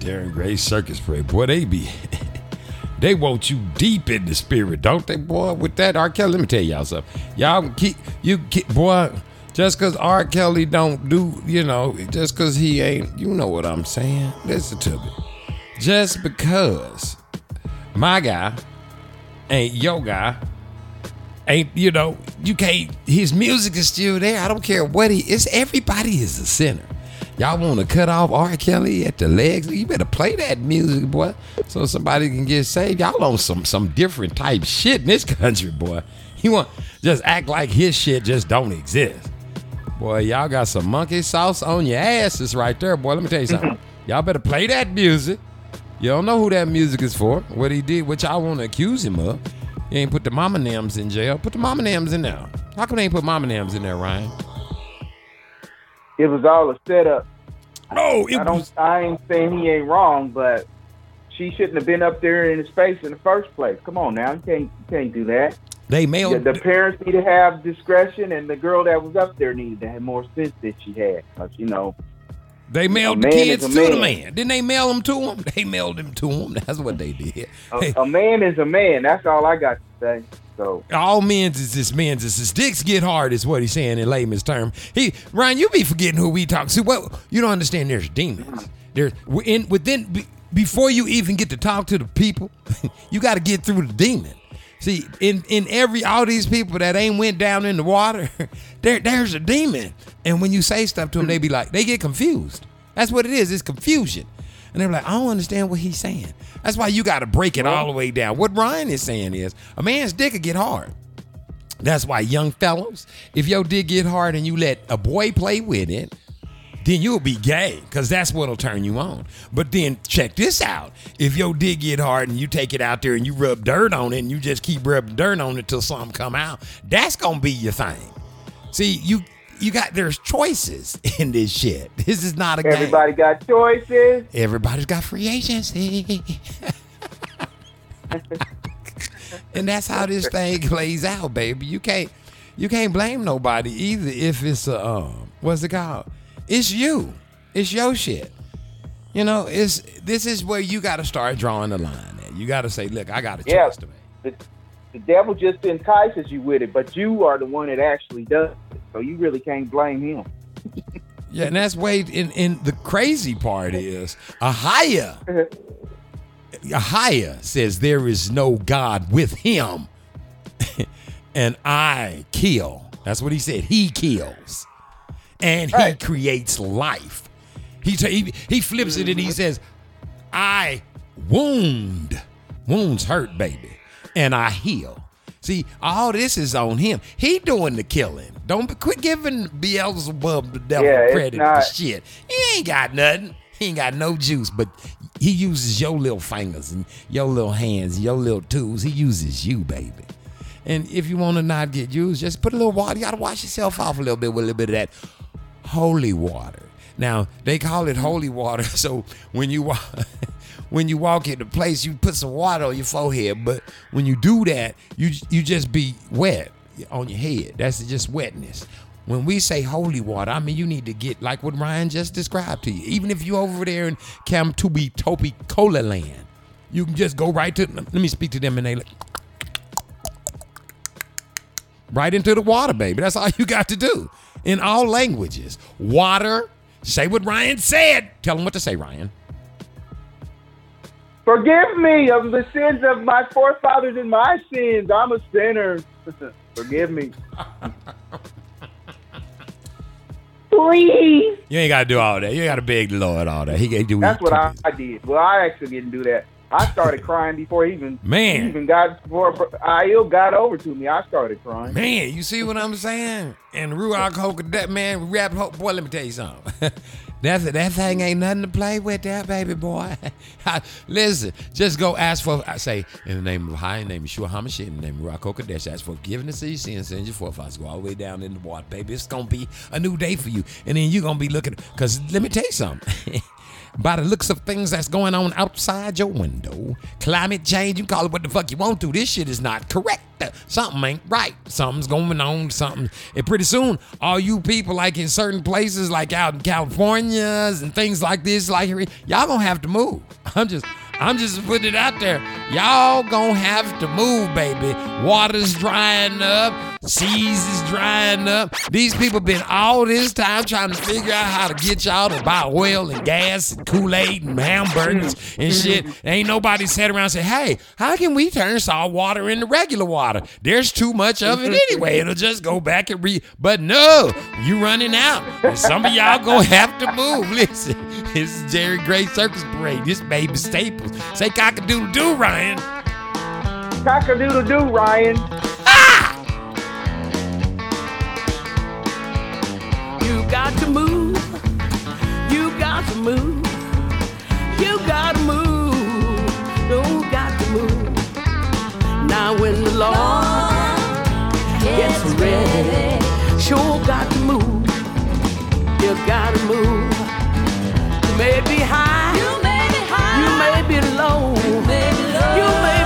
Darren Gray Circus Parade. Boy, they be, they want you deep in the spirit, don't they, boy? With that, R. Kelly, let me tell y'all something. Y'all keep, you keep, boy, just because R. Kelly don't do, you know, just because he ain't, you know what I'm saying? Listen to me. Just because my guy ain't your guy, ain't, you know, you can't, his music is still there. I don't care what he is. Everybody is a sinner. Y'all want to cut off R. Kelly at the legs? You better play that music, boy, so somebody can get saved. Y'all on some some different type shit in this country, boy. You want just act like his shit just don't exist. Boy, y'all got some monkey sauce on your asses right there, boy. Let me tell you something. y'all better play that music. You don't know who that music is for. What he did, what y'all want to accuse him of. He ain't put the mama nams in jail. Put the mama nams in there. How come they ain't put mama nams in there, Ryan? It was all a setup. Oh, it I don't. was. I ain't saying he ain't wrong, but she shouldn't have been up there in his face in the first place. Come on now, you can't. You can't do that. They mailed. Yeah, the parents need to have discretion, and the girl that was up there needed to have more sense that she had. 'Cause, you know, They mailed the kids to the man. man. Didn't they mail them to him? They mailed them to him. That's what they did. A, a man is a man. That's all I got to say. So all men's is this men's is his dicks get hard is what he's saying in layman's term. He Ryan, you be forgetting who we talk. to. Well, you don't understand? There's demons. There's in within before you even get to talk to the people, you got to get through the demon. See, in in every all these people that ain't went down in the water, there there's a demon. And when you say stuff to them, they be like, they get confused. That's what it is. It's confusion. And they're like, I don't understand what he's saying. That's why you got to break it all the way down. What Ryan is saying is a man's dick could get hard. That's why young fellows, if your dick get hard and you let a boy play with it, then you'll be gay because that's what'll turn you on. But then check this out: if your dick get hard and you take it out there and you rub dirt on it and you just keep rubbing dirt on it till something come out, that's gonna be your thing. See, you you got there's choices in this shit. This is not a game. everybody got choices. Everybody's got free agency. and that's how this thing plays out, baby. You can't you can't blame nobody either if it's a um what's it called? It's you. It's your shit. You know, it's this is where you gotta start drawing the line at. You gotta say, look, I got a Yeah. choice to make. The, the devil just entices you with it, but you are the one that actually does. So you really can't blame him. Yeah, and that's way in in the crazy part is a higher Ahia says there is no God with him, and I kill. That's what he said. He kills, and he Right. creates life. He, he he flips it and he mm-hmm. says, "I wound. Wounds hurt, baby, and I heal." See, all this is on him. He doing the killing. Don't be, quit giving Beelzebub the devil Yeah, credit not- for shit. He ain't got nothing. He ain't got no juice, but he uses your little fingers and your little hands, and your little tools. He uses you, baby. And if you want to not get used, just put a little water. You got to wash yourself off a little bit with a little bit of that holy water. Now they call it holy water, so when you walk, when you walk into place, you put some water on your forehead. But when you do that, you you just be wet on your head. That's just wetness. When we say holy water, I mean you need to get like what Ryan just described to you. Even if you over there in Kamtubi Topi Cola land, you can just go right to. Let me speak to them, and they like, right into the water, baby. That's all you got to do in all languages. Water. Say what Ryan said. Tell him what to say, Ryan. Forgive me of the sins of my forefathers and my sins. I'm a sinner. Forgive me. Please. You ain't got to do all that. You ain't got to beg the Lord all that. He can do. That's what I, I did. Well, I actually didn't do that. I started crying before he even Man. he even got before Aiel got over to me. I started crying. Man, you see what I'm saying? And Ruach Hoka, that man, rap Hope, boy, let me tell you something. that, that thing ain't nothing to play with, that baby boy. Listen, just go ask for, I say, in the name of High, in the name of Shua Hamashiach, in the name of Ruach HaKodesh, ask for forgiveness of your sins, send your forefathers, go all the way down in the water, baby. It's going to be a new day for you. And then you're going to be looking, because let me tell you something. by the looks of things that's going on outside your window. Climate change, you call it what the fuck you want to. This shit is not correct. Something ain't right. Something's going on. Something. And pretty soon, all you people like in certain places, like out in California's and things like this, like here, y'all gonna have to move. I'm just. I'm just putting it out there. Y'all gonna have to move, baby. Water's drying up. Seas is drying up. These people been all this time trying to figure out how to get y'all to buy oil and gas and Kool-Aid and hamburgers and mm-hmm. shit. Ain't nobody sat around and said, hey, how can we turn salt water into regular water? There's too much of it mm-hmm. anyway. It'll just go back and re but no, you running out. And some of y'all gonna have to move. Listen, this is Jerry Gray Circus Parade. This baby Staples. Say cock-a-doodle doo, Ryan. Cock-a-doodle doo, Ryan. Ah! You got to move. You got to move. You got to move. You got to move. Now when the Lord gets ready, sure got to move. You got to move. You may be high. You may be high. You may be low. You may be low. You may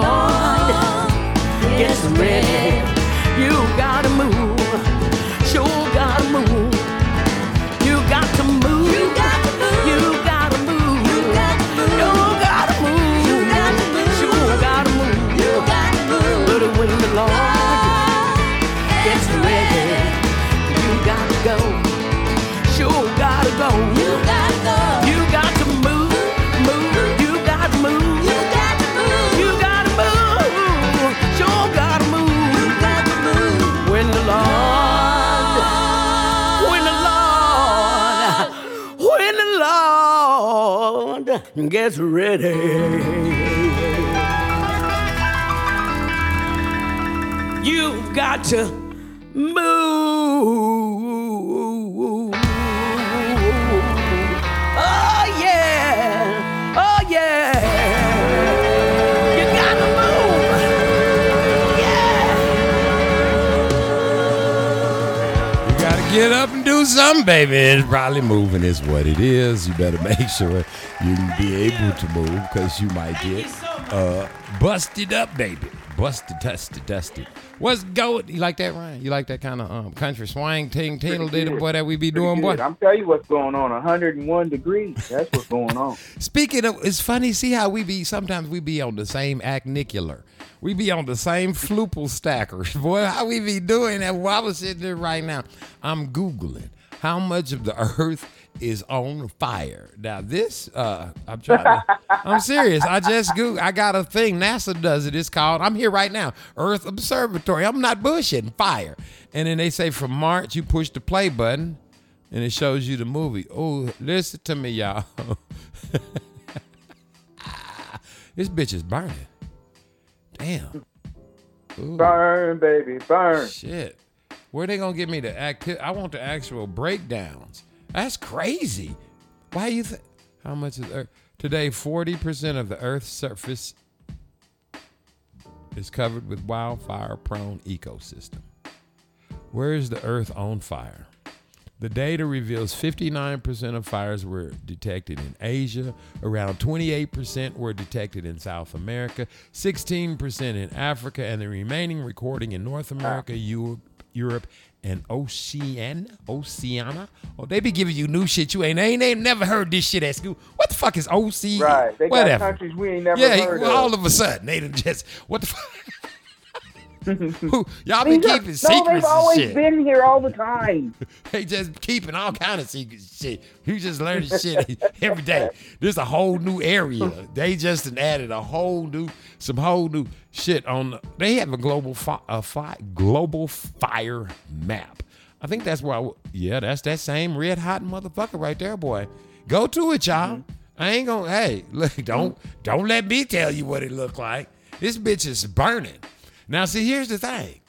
Lord. Gets ready, gets ready. You've got to move. Something, baby. It's probably moving is what it is. You better make sure you can be able to move because you might get uh, busted up, baby. Busted, dusted, dusted. What's going? You like that, Ryan? You like that kind of um, country swang, ting, tingle, good. boy that we be doing, boy? I'm telling you what's going on. 101 degrees. That's what's going on. Speaking of, it's funny. See how we be sometimes we be on the same acnicular. We be on the same floople stackers. Boy, how we be doing that? While I was sitting there right now, I'm Googling how much of the earth is on fire. Now this, uh, I'm trying to, I'm serious. I just Google, I got a thing, NASA does it. It's called, I'm here right now, Earth Observatory. I'm not bullshitting, fire. And then they say from March, you push the play button and it shows you the movie. Oh, listen to me, y'all. this bitch is burning. Damn. Ooh. Burn, baby, burn. Shit. Where they gonna give me the act? I want the actual breakdowns. That's crazy. Why you think? How much is Earth today? Forty percent of the Earth's surface is covered with wildfire-prone ecosystem. Where is the Earth on fire? The data reveals 59% of fires were detected in Asia, around 28% were detected in South America, 16% in Africa, and the remaining recording in North America, Europe, Europe and Oceania. Oceania. Oh, they be giving you new shit. You ain't ain't, ain't never heard this shit at school. What the fuck is OC? Right. They got Whatever. countries we ain't never yeah, heard well, of. all of a sudden they done just what the fuck. Mm-hmm. Who- Y'all be These are- keeping no, secrets they've and always shit. been here all the time. They just keeping all kind of secrets shit. You just learning shit every day. There's a whole new area. They just added a whole new, some whole new shit on. The, they have a global fi- a fi- global fire map. I think that's why. Yeah, that's that same red hot motherfucker right there, boy. Go to it, y'all. Mm-hmm. I ain't gonna. Hey, look, don't don't let me tell you what it look like. This bitch is burning. Now, see, here's the thing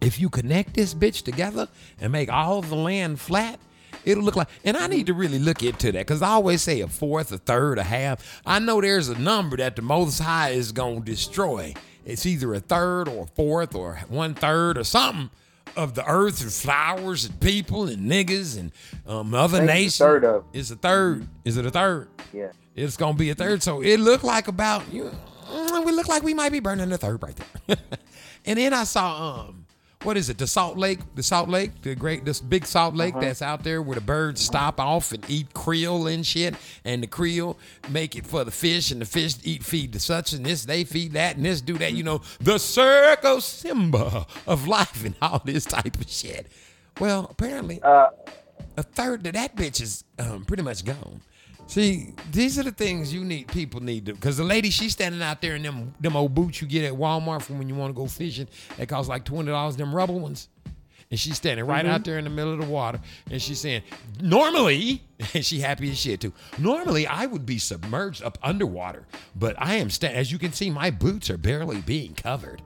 if you connect this bitch together and make all the land flat, it'll look like. And I need to really look into that because I always say a fourth, a third, a half. I know there's a number that the Most High is going to destroy. It's either a third or a fourth or one third or something of the earth and flowers and people and niggas and um, other think it's a nations. third of. It's a third. Is it a third? Yeah. It's gonna be a third. So it looked like about you. mm, We look like we might be burning a third right there. and then I saw um, what is it? The Salt Lake, the Salt Lake, the great, this big Salt Lake Uh-huh. that's out there where the birds stop off and eat krill and shit, and the krill make it for the fish, and the fish eat feed the such and this, they feed that, and this do that. You know, the circle Simba of life and all this type of shit. Well, apparently, Uh, a third of that bitch is um, pretty much gone. See, these are the things you need. People need to, because the lady she's standing out there in them them old boots you get at Walmart from when you want to go fishing. That cost like twenty dollars. Them rubber ones. And she's standing right mm-hmm. out there in the middle of the water, and she's saying, "Normally, and she happy as shit too. Normally, I would be submerged up underwater, but I am sta- As you can see, my boots are barely being covered."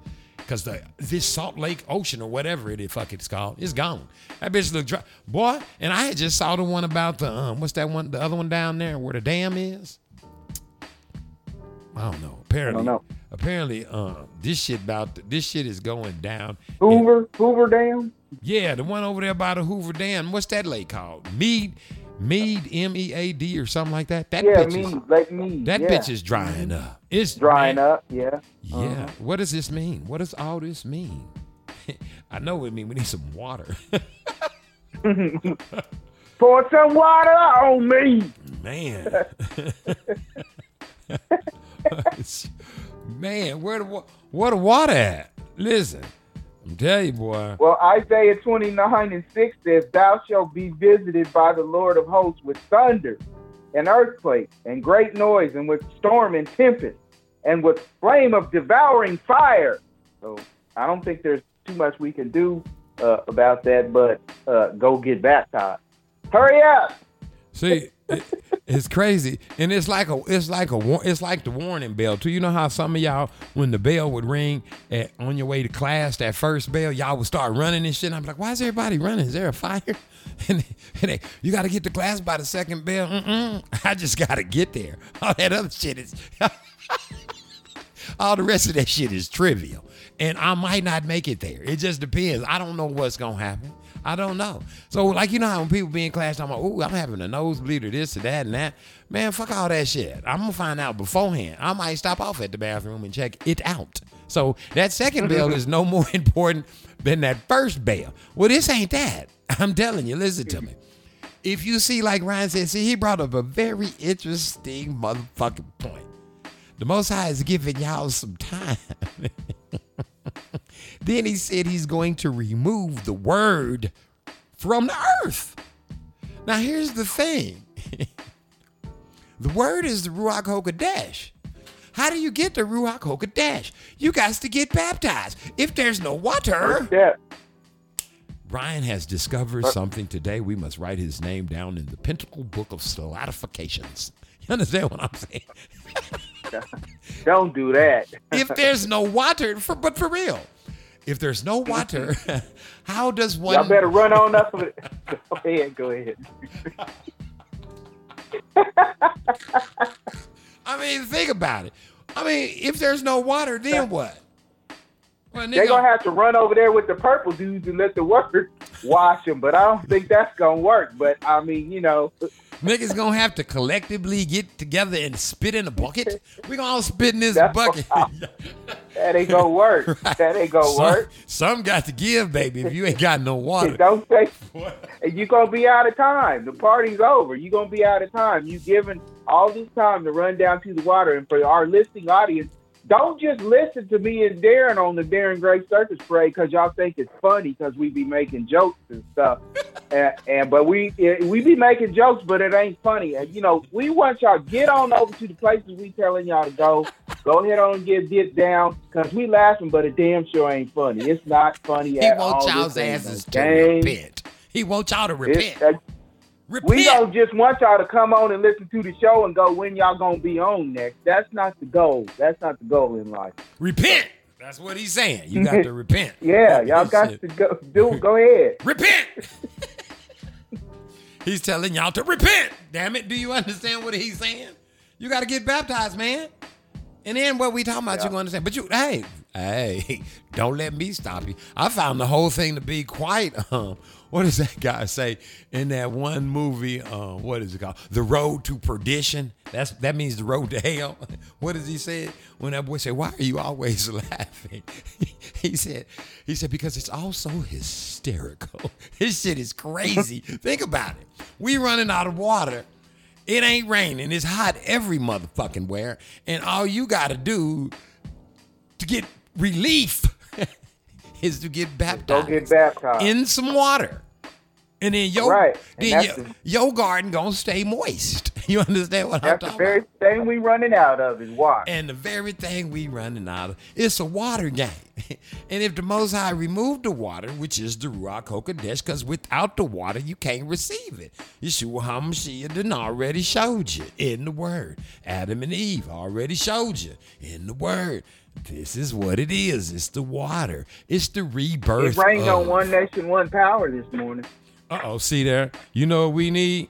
Cause the this Salt Lake Ocean or whatever it is, fuck it's called, is gone. That bitch look dry, boy. And I had just saw the one about the um, what's that one, the other one down there where the dam is. I don't know. Apparently, know. apparently, uh, this shit about this shit is going down. Hoover, Hoover Dam. Yeah, the one over there by the Hoover Dam. What's that lake called? Mead, Mead, M E A D or something like that. That yeah, bitch is, Lake Mead. that yeah. bitch is drying up. It's drying up. Yeah. yeah. Uh-huh. What does this mean? What does all this mean? I know it mean we need some water. Pour some water on me. Man. Man, where the what where the water at? Listen, I'm telling you, boy. Well, Isaiah 29 and 6 says, Thou shalt be visited by the Lord of hosts with thunder and earthquake and great noise and with storm and tempest and with flame of devouring fire. So I don't think there's too much we can do uh, about that, but uh, go get baptized. Hurry up. See, it- it's crazy, and it's like a, it's like a, it's like the warning bell too. You know how some of y'all, when the bell would ring at, on your way to class, that first bell, y'all would start running and shit. I'm like, why is everybody running? Is there a fire? And, and they, you got to get to class by the second bell. Mm-mm, I just got to get there. All that other shit is. All the rest of that shit is trivial. And I might not make it there. It just depends. I don't know what's going to happen. I don't know. So, like, you know how when people be in class, I'm like, ooh, I'm having a nosebleed or this or that and that. Man, fuck all that shit. I'm going to find out beforehand. I might stop off at the bathroom and check it out. So, that second bell is no more important than that first bell. Well, this ain't that. I'm telling you, listen to me. If you see, like Ryan said, see, he brought up a very interesting motherfucking point. The Most High is giving y'all some time. then he said he's going to remove the word from the earth. Now, here's the thing the word is the Ruach HaKodesh. How do you get the Ruach HaKodesh? You got to get baptized. If there's no water, Yeah. Brian has discovered uh, something today. We must write his name down in the Pentacle Book of Stratifications. You understand what I'm saying? Don't do that. if there's no water, for, but for real, if there's no water, how does one? Y'all better run on up. With it. Go ahead. Go ahead. I mean, think about it. I mean, if there's no water, then what? Well, They're gonna have to run over there with the purple dudes and let the workers wash them. But I don't think that's gonna work. But I mean, you know, niggas gonna have to collectively get together and spit in a bucket. We gonna all spit in this That's bucket. that ain't gonna work. That ain't gonna some, work. some got to give, baby. If you ain't got no water, Don't say you're gonna be out of time. The party's over. You're gonna be out of time. You given all this time to run down to the water. And for our listening audience, don't just listen to me and Darren on the Darren Gray Circus Parade because y'all think it's funny because we be making jokes and stuff. and, and but we we be making jokes, but it ain't funny. And you know, we want y'all get on over to the places we telling y'all to go. Go ahead on and get dipped down because we laughing, but it damn sure ain't funny. It's not funny he at all. y'all's asses to repent. He wants y'all to It- repent. uh, repent. we don't just want y'all to come on and listen to the show and go when y'all gonna be on next. That's not the goal. That's not the goal in life. repent. That's what he's saying. You got to repent. Yeah, y'all got Shit. to go do. Go ahead. repent. he's telling y'all to repent. Damn it. Do you understand what he's saying? You got to get baptized, man. And then what we talking about, you gonna understand. But you, hey, hey, don't let me stop you. I found the whole thing to be quite, um, what does that guy say in that one movie? Uh, what is it called? The Road to Perdition. That's that means the road to hell. what does he say when that boy said, "Why are you always laughing?" he said, he said because it's all so hysterical. This shit is crazy. Think about it. We running out of water. It ain't raining. It's hot every motherfucking where. And all you got to do to get relief is to get Go baptized get baptized. in some water. And then your, Right. And then your, the- your garden going to stay moist. You understand what I'm That's the very about? thing we running out of is water. And the very thing we running out of, it's a water game. and if the Most High removed the water, which is the Ruach HaKodesh, because without the water, you can't receive it. Yeshua HaMashiach done already showed you in the Word. Adam and Eve already showed you in the Word. This is what it is. It's the water. It's the rebirth. It rained on One Nation, One Power this morning. Uh-oh, see there? You know what we need?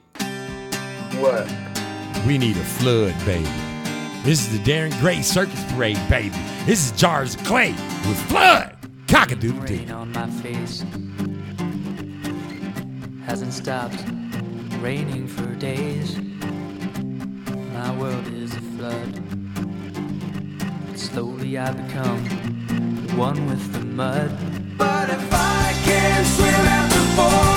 What? We need a flood, baby. This is the Darren Gray Circus Parade, baby. This is Jars of Clay with Flood. Cockadoodle Rain doo. on my face hasn't stopped raining for days. My world is a flood. But slowly I become one with the mud. But if I can't swim after 40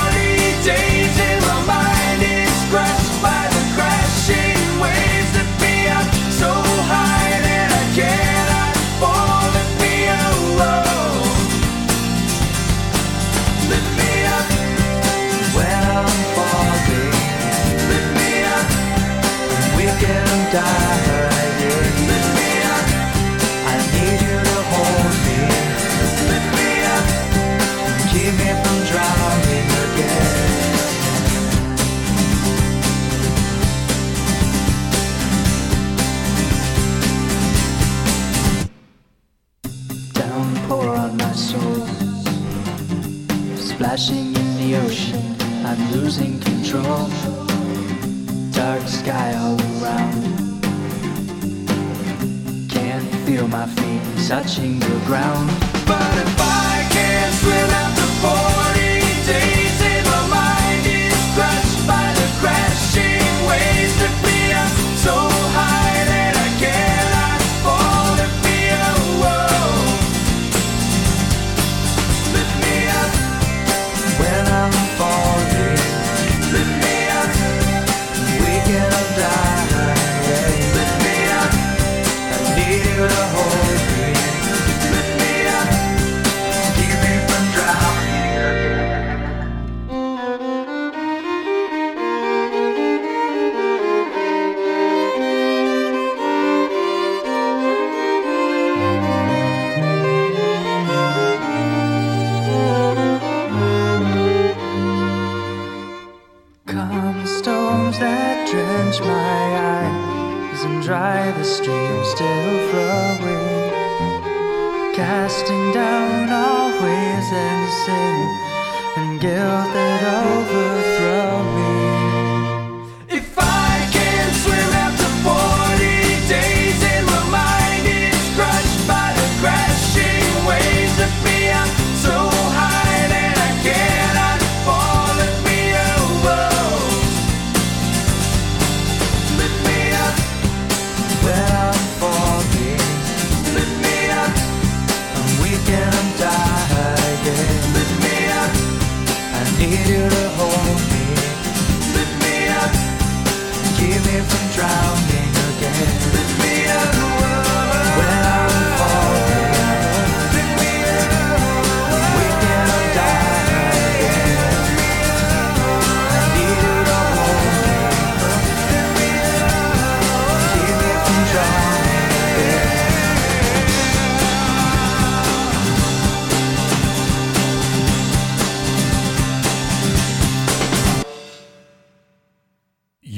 splashing in the ocean. I'm losing control. Dark sky all around. Can't feel my feet touching the ground. But if I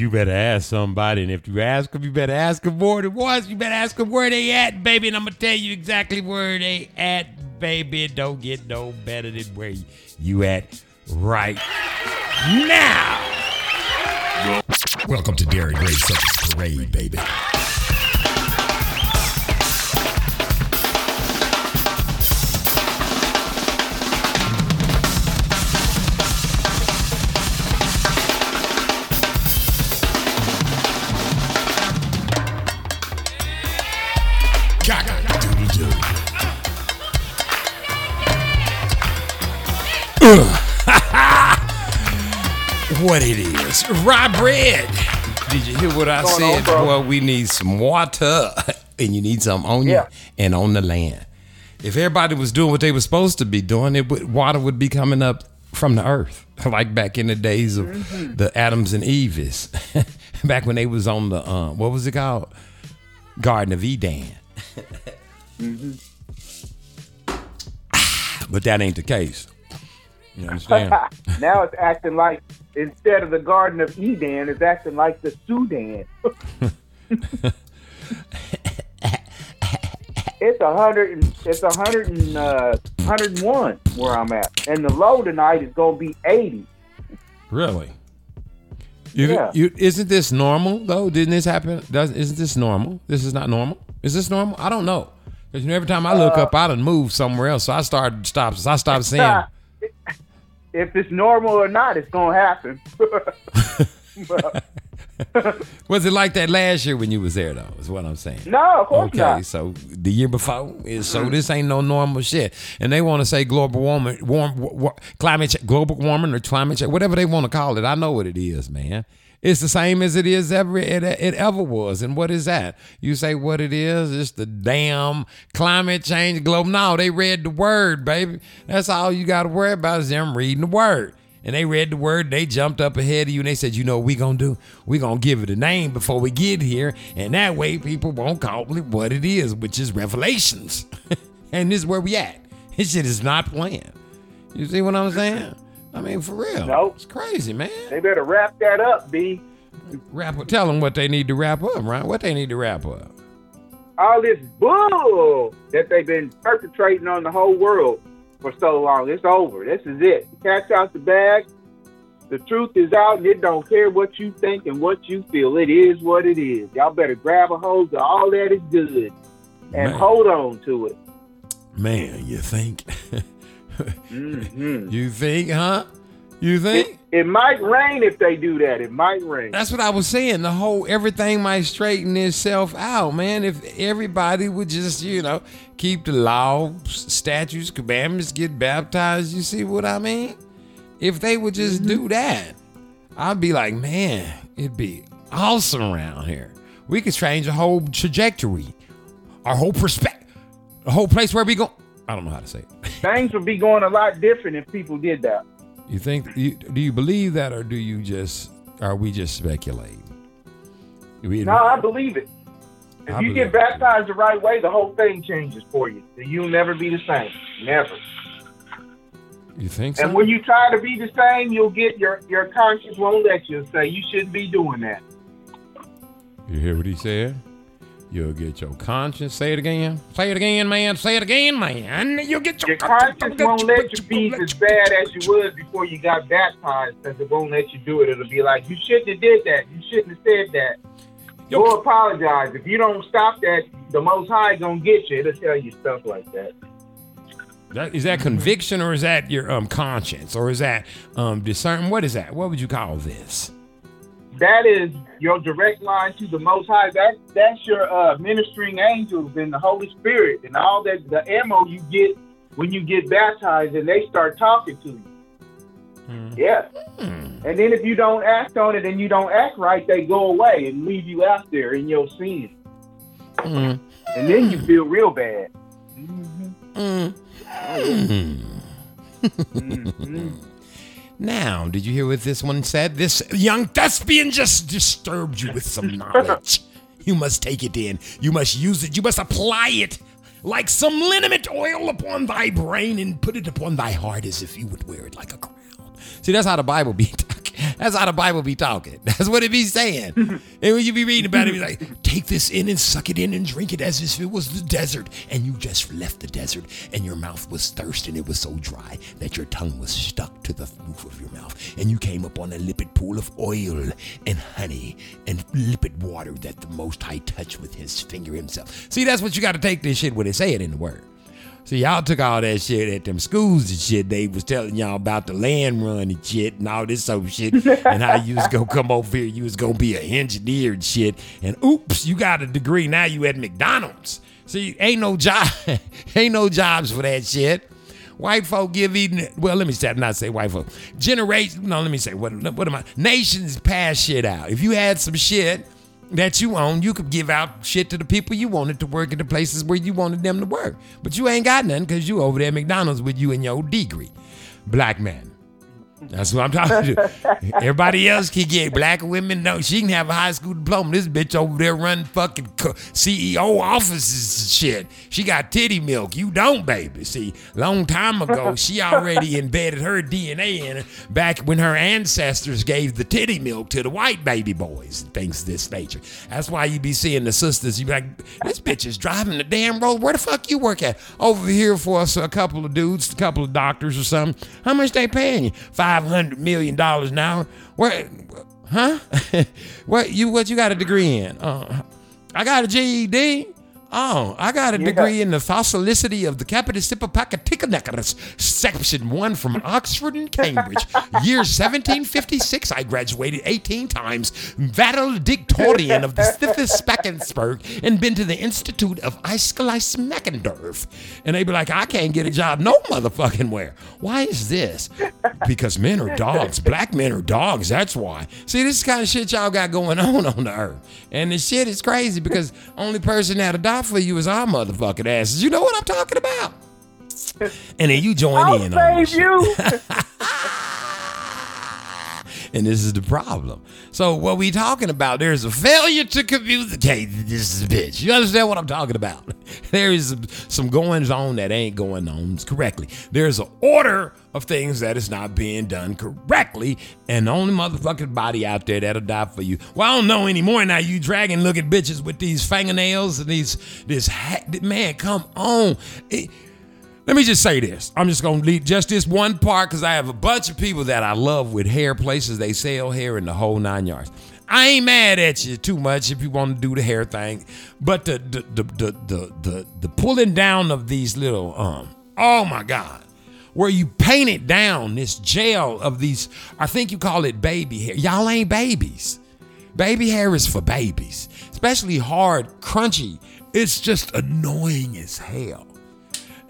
You better ask somebody, and if you ask them, you better ask them more than once. You better ask them where they at, baby, and I'm gonna tell you exactly where they at, baby. It Don't get no better than where you at right now. Welcome to Gray Circus Parade, baby. What it is. Rye Bread. Did you hear what I What's said? on. Boy, we need some water. and you need some on you and on the land. If everybody was doing what they were supposed to be doing, it would, water would be coming up from the earth, like back in the days of Mm-hmm. the Adams and Eves, back when they was on the uh, what was it called, Garden of Eden. Mm-hmm. But that ain't the case. You understand? now it's acting like instead of the Garden of Eden, it's acting like the Sudan. it's a hundred and it's a hundred and uh, hundred and one where I'm at, and the low tonight is gonna be eighty. really? You, Yeah. you, isn't this normal though? Didn't this happen? Does, isn't this normal? This is not normal. Is this normal? I don't know. Because you know, every time I look Uh, up, I done move somewhere else. So I started stops. I stopped seeing. if it's normal or not, it's gonna happen. Was it like that last year when you was there though? Is what I'm saying. no, of course Okay, not. so the year before is so this ain't no normal shit, and they want to say global warming, warm, wa- wa- climate, global warming or climate change, whatever they want to call it. I know what it is, man. It's the same as it is ever it, it ever was. And what is that? You say what it is? It's the damn climate change globe. No, they read the word, baby. That's all you got to worry about is them reading the word. And they read the word, they jumped up ahead of you and they said, you know what we gonna do? we gonna give it a name before we get here, and that way people won't call it what it is, which is revelations. and this is where we at. This shit is not playing. You see what I'm saying? I mean, for real. Nope. It's crazy, man. They better wrap that up, B. Wrap tell them what they need to wrap up, right? What they need to wrap up. All this bull that they've been perpetrating on the whole world for so long. It's over. This is it. Catch out the bag. The truth is out, and it don't care what you think and what you feel. It is what it is. Y'all better grab a hold of all that is good and Man. hold on to it. Man, you think? Mhm. you think, huh? You think? It, it might rain if they do that. It might rain. That's what I was saying. The whole everything might straighten itself out, man. If everybody would just, you know, keep the law, statutes, commandments, get baptized. You see what I mean? If they would just do that, I'd be like, man, it'd be awesome around here. We could change the whole trajectory, our whole perspective, the whole place where we go. I don't know how to say it. Things would be going a lot different if people did that. You think? You, do you believe that, or do you just? Are we just speculating? We- No, I believe it. If I you get baptized the right way, the whole thing changes for you. You'll never be the same. Never. You think so? And when you try to be the same, you'll get your your conscience won't let you say you shouldn't be doing that. You hear what he said? You'll get your conscience. Say it again. Say it again, man. Say it again, man. You'll get your, Your conscience won't let you be as bad as you was before you got baptized because it won't let you do it. It'll be like, you shouldn't have did that. You shouldn't have said that. Go apologize. If you don't stop that, the Most High gonna get you. It'll tell you stuff like that. That, is that conviction or is that your um conscience or is that um discernment? What is that? What would you call this? That is your direct line to the Most High. That that's your uh, ministering angels and the Holy Spirit and all that the ammo you get when you get baptized and they start talking to you. Yeah. And then if you don't act on it and you don't act right, they go away and leave you out there in your sin. Mm. And then you feel real bad. Mm. Mhm. Now, did you hear what this one said? This young thespian just disturbed you with some knowledge. You must take it in. You must use it. You must apply it like some liniment oil upon thy brain and put it upon thy heart as if you would wear it like a crown. See, that's how the Bible be. That's how the Bible be talking. That's what it be saying. and when you be reading about it, be like, take this in and suck it in and drink it as if it was the desert. And you just left the desert and your mouth was thirst and it was so dry that your tongue was stuck to the roof of your mouth. And you came upon a lipid pool of oil and honey and lipid water that the Most High touched with his finger himself. See, that's what you got to take this shit when they say it in the word. See, y'all took all that shit at them schools and shit. They was telling y'all about the land run and shit and all this old shit and how you was gonna come over here, you was gonna be an engineer and shit. And oops, you got a degree now. You at McDonald's. See, ain't no job, ain't no jobs for that shit. White folk give even well. Let me say not say white folk. Generation. No, let me say what. What am I? Nations pass shit out. If you had some shit that you own, you could give out shit to the people you wanted to work at the places where you wanted them to work. But you ain't got none because you over there at McDonald's with you and your degree. Black man. That's what I'm talking to. Everybody else can get black women. No, she can have a high school diploma. This bitch over there running fucking CEO offices and shit. She got titty milk. You don't, baby. See, long time ago, she already embedded her DNA in it back when her ancestors gave the titty milk to the white baby boys and things of this nature. That's why you be seeing the sisters. You be like, this bitch is driving the damn road. Where the fuck you work at? Over here for us, a couple of dudes, a couple of doctors or something. How much they paying you? Five hundred million dollars now. Where, huh? what you what you got a degree in? Uh, I got a GED. Oh, I got a degree in the fossilicity of the Capiticipacaticanacarus, section one from Oxford and Cambridge. Year 1756, I graduated 18 times, valedictorian of the Stiffespackensburg, and been to the Institute of Eiskeleismeckendorf. And they be like, I can't get a job no motherfucking where. Why is this? Because men are dogs. Black men are dogs. That's why. See, this is the kind of shit y'all got going on on the earth. And the shit is crazy because only person that'll die for you is our motherfucking asses. You know what I'm talking about? And then you join I'll in on save you. and this is the problem. So what we talking about? There's a failure to communicate. This is bitch. You understand what I'm talking about? There is some goings on that ain't going on correctly. There's an order of things that is not being done correctly, and the only motherfucking body out there that'll die for you. Well, I don't know anymore. Now you dragging looking bitches with these fingernails and these this hat. Man, come on. It- let me just say this. I'm just gonna leave just this one part because I have a bunch of people that I love with hair places. They sell hair in the whole nine yards. I ain't mad at you too much if you want to do the hair thing, but the the the the the, the, the pulling down of these little um oh my god, where you paint it down this gel of these I think you call it baby hair. Y'all ain't babies. Baby hair is for babies, especially hard, crunchy. It's just annoying as hell.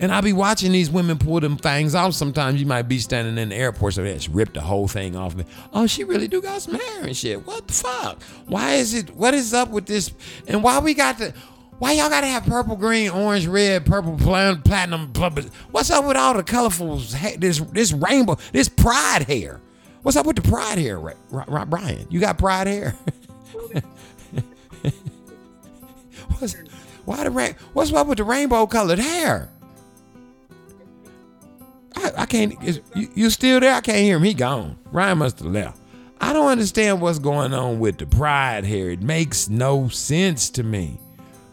And I be watching these women pull them things off. Sometimes you might be standing in the airport, so they just rip the whole thing off. Me. Oh, she really do got some hair and shit. What the fuck? Why is it? What is up with this? And why we got the? Why y'all gotta have purple, green, orange, red, purple, plat- platinum? blah. What's up with all the colorful? This this rainbow, this pride hair. What's up with the pride hair, Ra- Ra- Ra- Ryan? You got pride hair? what's why the rain? What's up with the rainbow colored hair? I, I can't. You, you still there? I can't hear him. He gone. Ryan must have left. I don't understand what's going on with the pride here. It makes no sense to me.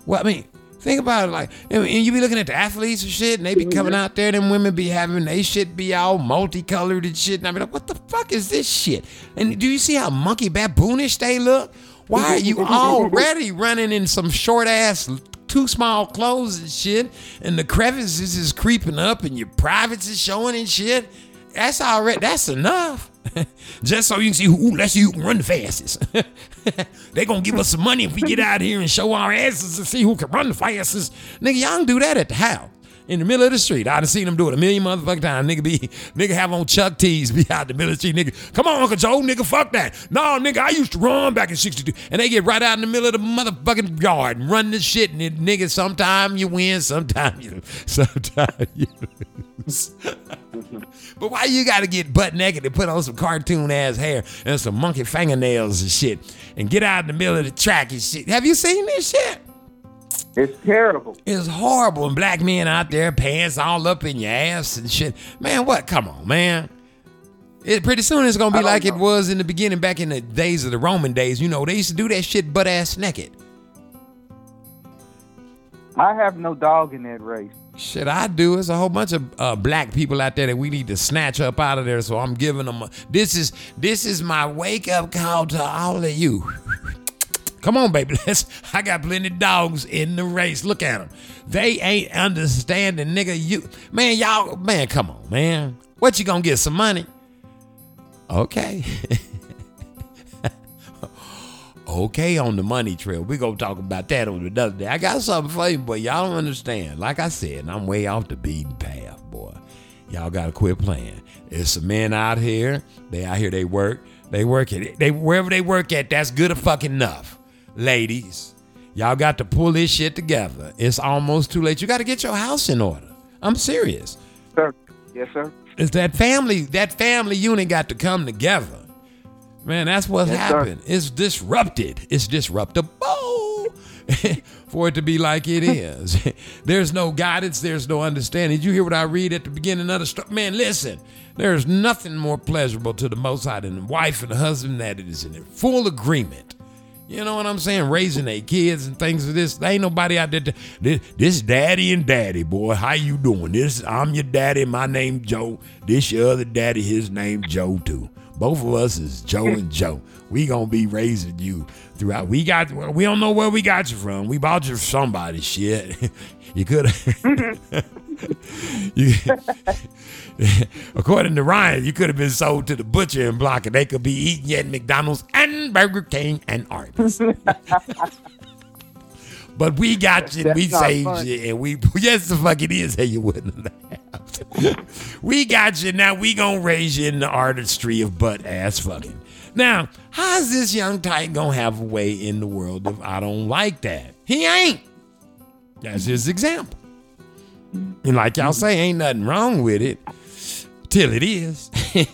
Well, I mean, think about it. Like, and and you be looking at the athletes and shit, and they be mm-hmm. coming out there. Them women be having they shit be all multicolored and shit. And I be like, what the fuck is this shit? And do you see how monkey baboonish they look? Why are you already running in some short ass? Too small clothes and shit, and the crevices is creeping up, and your privates is showing and shit. That's already that's enough. Just so you can see who let's see who can run the fastest. they gonna give us some money if we get out here and show our asses and see who can run the fastest. Nigga, y'all can do that at the house. In the middle of the street. I'd have seen them do it a million motherfucking times. Nigga be nigga have on Chuck T's, be out the middle of the street. Nigga, come on, Uncle Joe, nigga, fuck that. No, nigga, I used to run back in 62. And they get right out in the middle of the motherfucking yard and run this shit. And it, nigga, sometime you win, sometime you sometime you. But why you gotta get butt naked and put on some cartoon ass hair and some monkey fingernails and shit and get out in the middle of the track and shit? Have you seen this shit? It's terrible. It's horrible. And black men out there, pants all up in your ass and shit. Man, what? Come on, man. It, pretty soon it's gonna be like it was in the beginning, back in the days of the Roman days. You know, they used to do that shit butt ass naked. I have no dog in that race. Shit, I do. It's a whole bunch of uh, black people out there that we need to snatch up out of there. So I'm giving them. A, this is this is my wake up call to all of you. Come on, baby. Let's. I got plenty dogs in the race. Look at them. They ain't understanding, nigga. You man, y'all man. Come on, man. What you gonna get? Some money? Okay. okay on the money trail. We gonna talk about that on another day. I got something for you, but y'all don't understand. Like I said, I'm way off the beaten path, boy. Y'all gotta quit playing. There's some men out here. They out here. They work. They work at they wherever they work at. That's good fucking enough, ladies. Y'all got to pull this shit together. It's almost too late. You got to get your house in order. I'm serious. Sir. Yes, sir. It's that family, that family unit got to come together. Man, that's what's Yes, sir. happened. It's disrupted. It's disruptible for it to be like it is. there's no guidance. There's no understanding. Did you hear what I read at the beginning of the story? Man, listen. There's nothing more pleasurable to the Most High than the wife and the husband that is in full agreement. You know what I'm saying? Raising their kids and things of this. There ain't nobody out there. to- This, this daddy and daddy, boy. How you doing? This I'm your daddy. My name Joe. This your other daddy. His name Joe too. Both of us is Joe and Joe. We gonna be raising you throughout. We got. We don't know where we got you from. We bought you from somebody. Shit. You could. you, according to Ryan, you could have been sold to the butcher and block, and they could be eating you at McDonald's and Burger King and Arby's. but we got you, we saved funny. you, and we yes, the fuck it is. Hey, you wouldn't laugh. we got you. Now we gonna raise you in the artistry of butt ass fucking. Now, how's this young tyke gonna have a way in the world if I don't like that? He ain't. That's his example. And like y'all say, ain't nothing wrong with it till it is.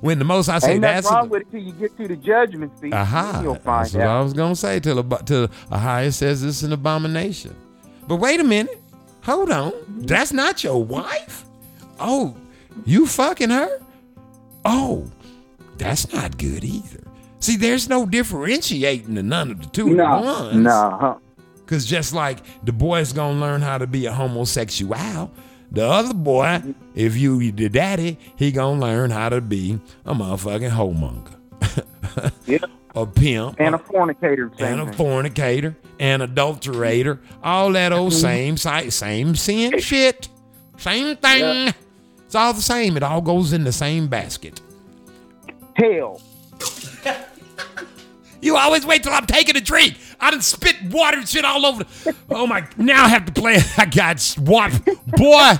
when the most I say Ain't that's wrong with it till you get to the judgment seat. Aha. Then You'll find That's what I was gonna say till about till aha it says it's an abomination. But wait a minute. Hold on. That's not your wife? Oh, you fucking her? Oh, that's not good either. See, there's no differentiating the none of the two at No, once. no. Cause just like the boy's gonna learn how to be a homosexual, the other boy, if you the daddy, he gonna learn how to be a motherfucking homemonger. Yeah. a pimp, And a fornicator. and a fornicator, And adulterator, all that old mm-hmm. same site, same sin shit, same thing. Yeah. It's all the same. It all goes in the same basket. Hell. You always wait till I'm taking a drink. I done spit water and shit all over. The, oh my! Now I have to play. I got water, boy.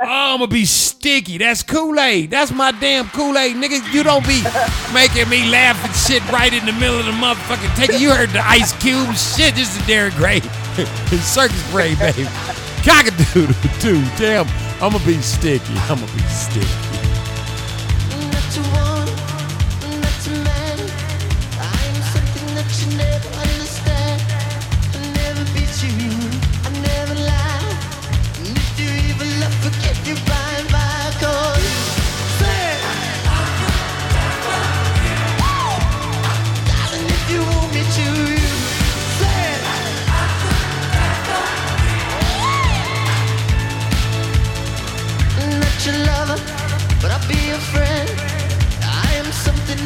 Oh, I'm gonna be sticky. That's Kool Aid. That's my damn Kool Aid, nigga. You don't be making me laugh and shit right in the middle of the motherfucking take. You heard the Ice Cube shit. This is Darren Gray, Circus Gray, baby. Cockadoodle, too. Damn, I'm gonna be sticky. I'm gonna be sticky.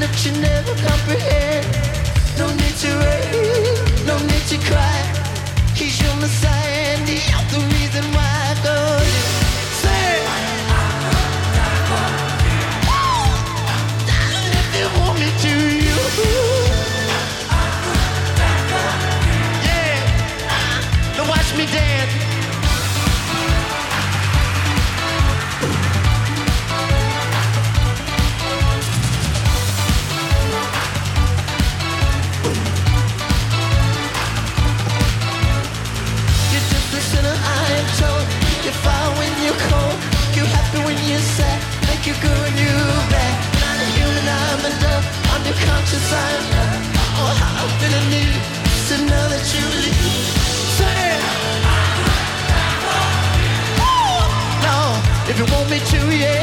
That you never comprehend. No need to worry, no need to cry. He's your messiah the reason you good you're bad. Not a human, I'm a dove. I'm your conscience, I'm Oh, how I'm gonna need to know that you leave. Say it. Woo! No, if you want me to, yeah.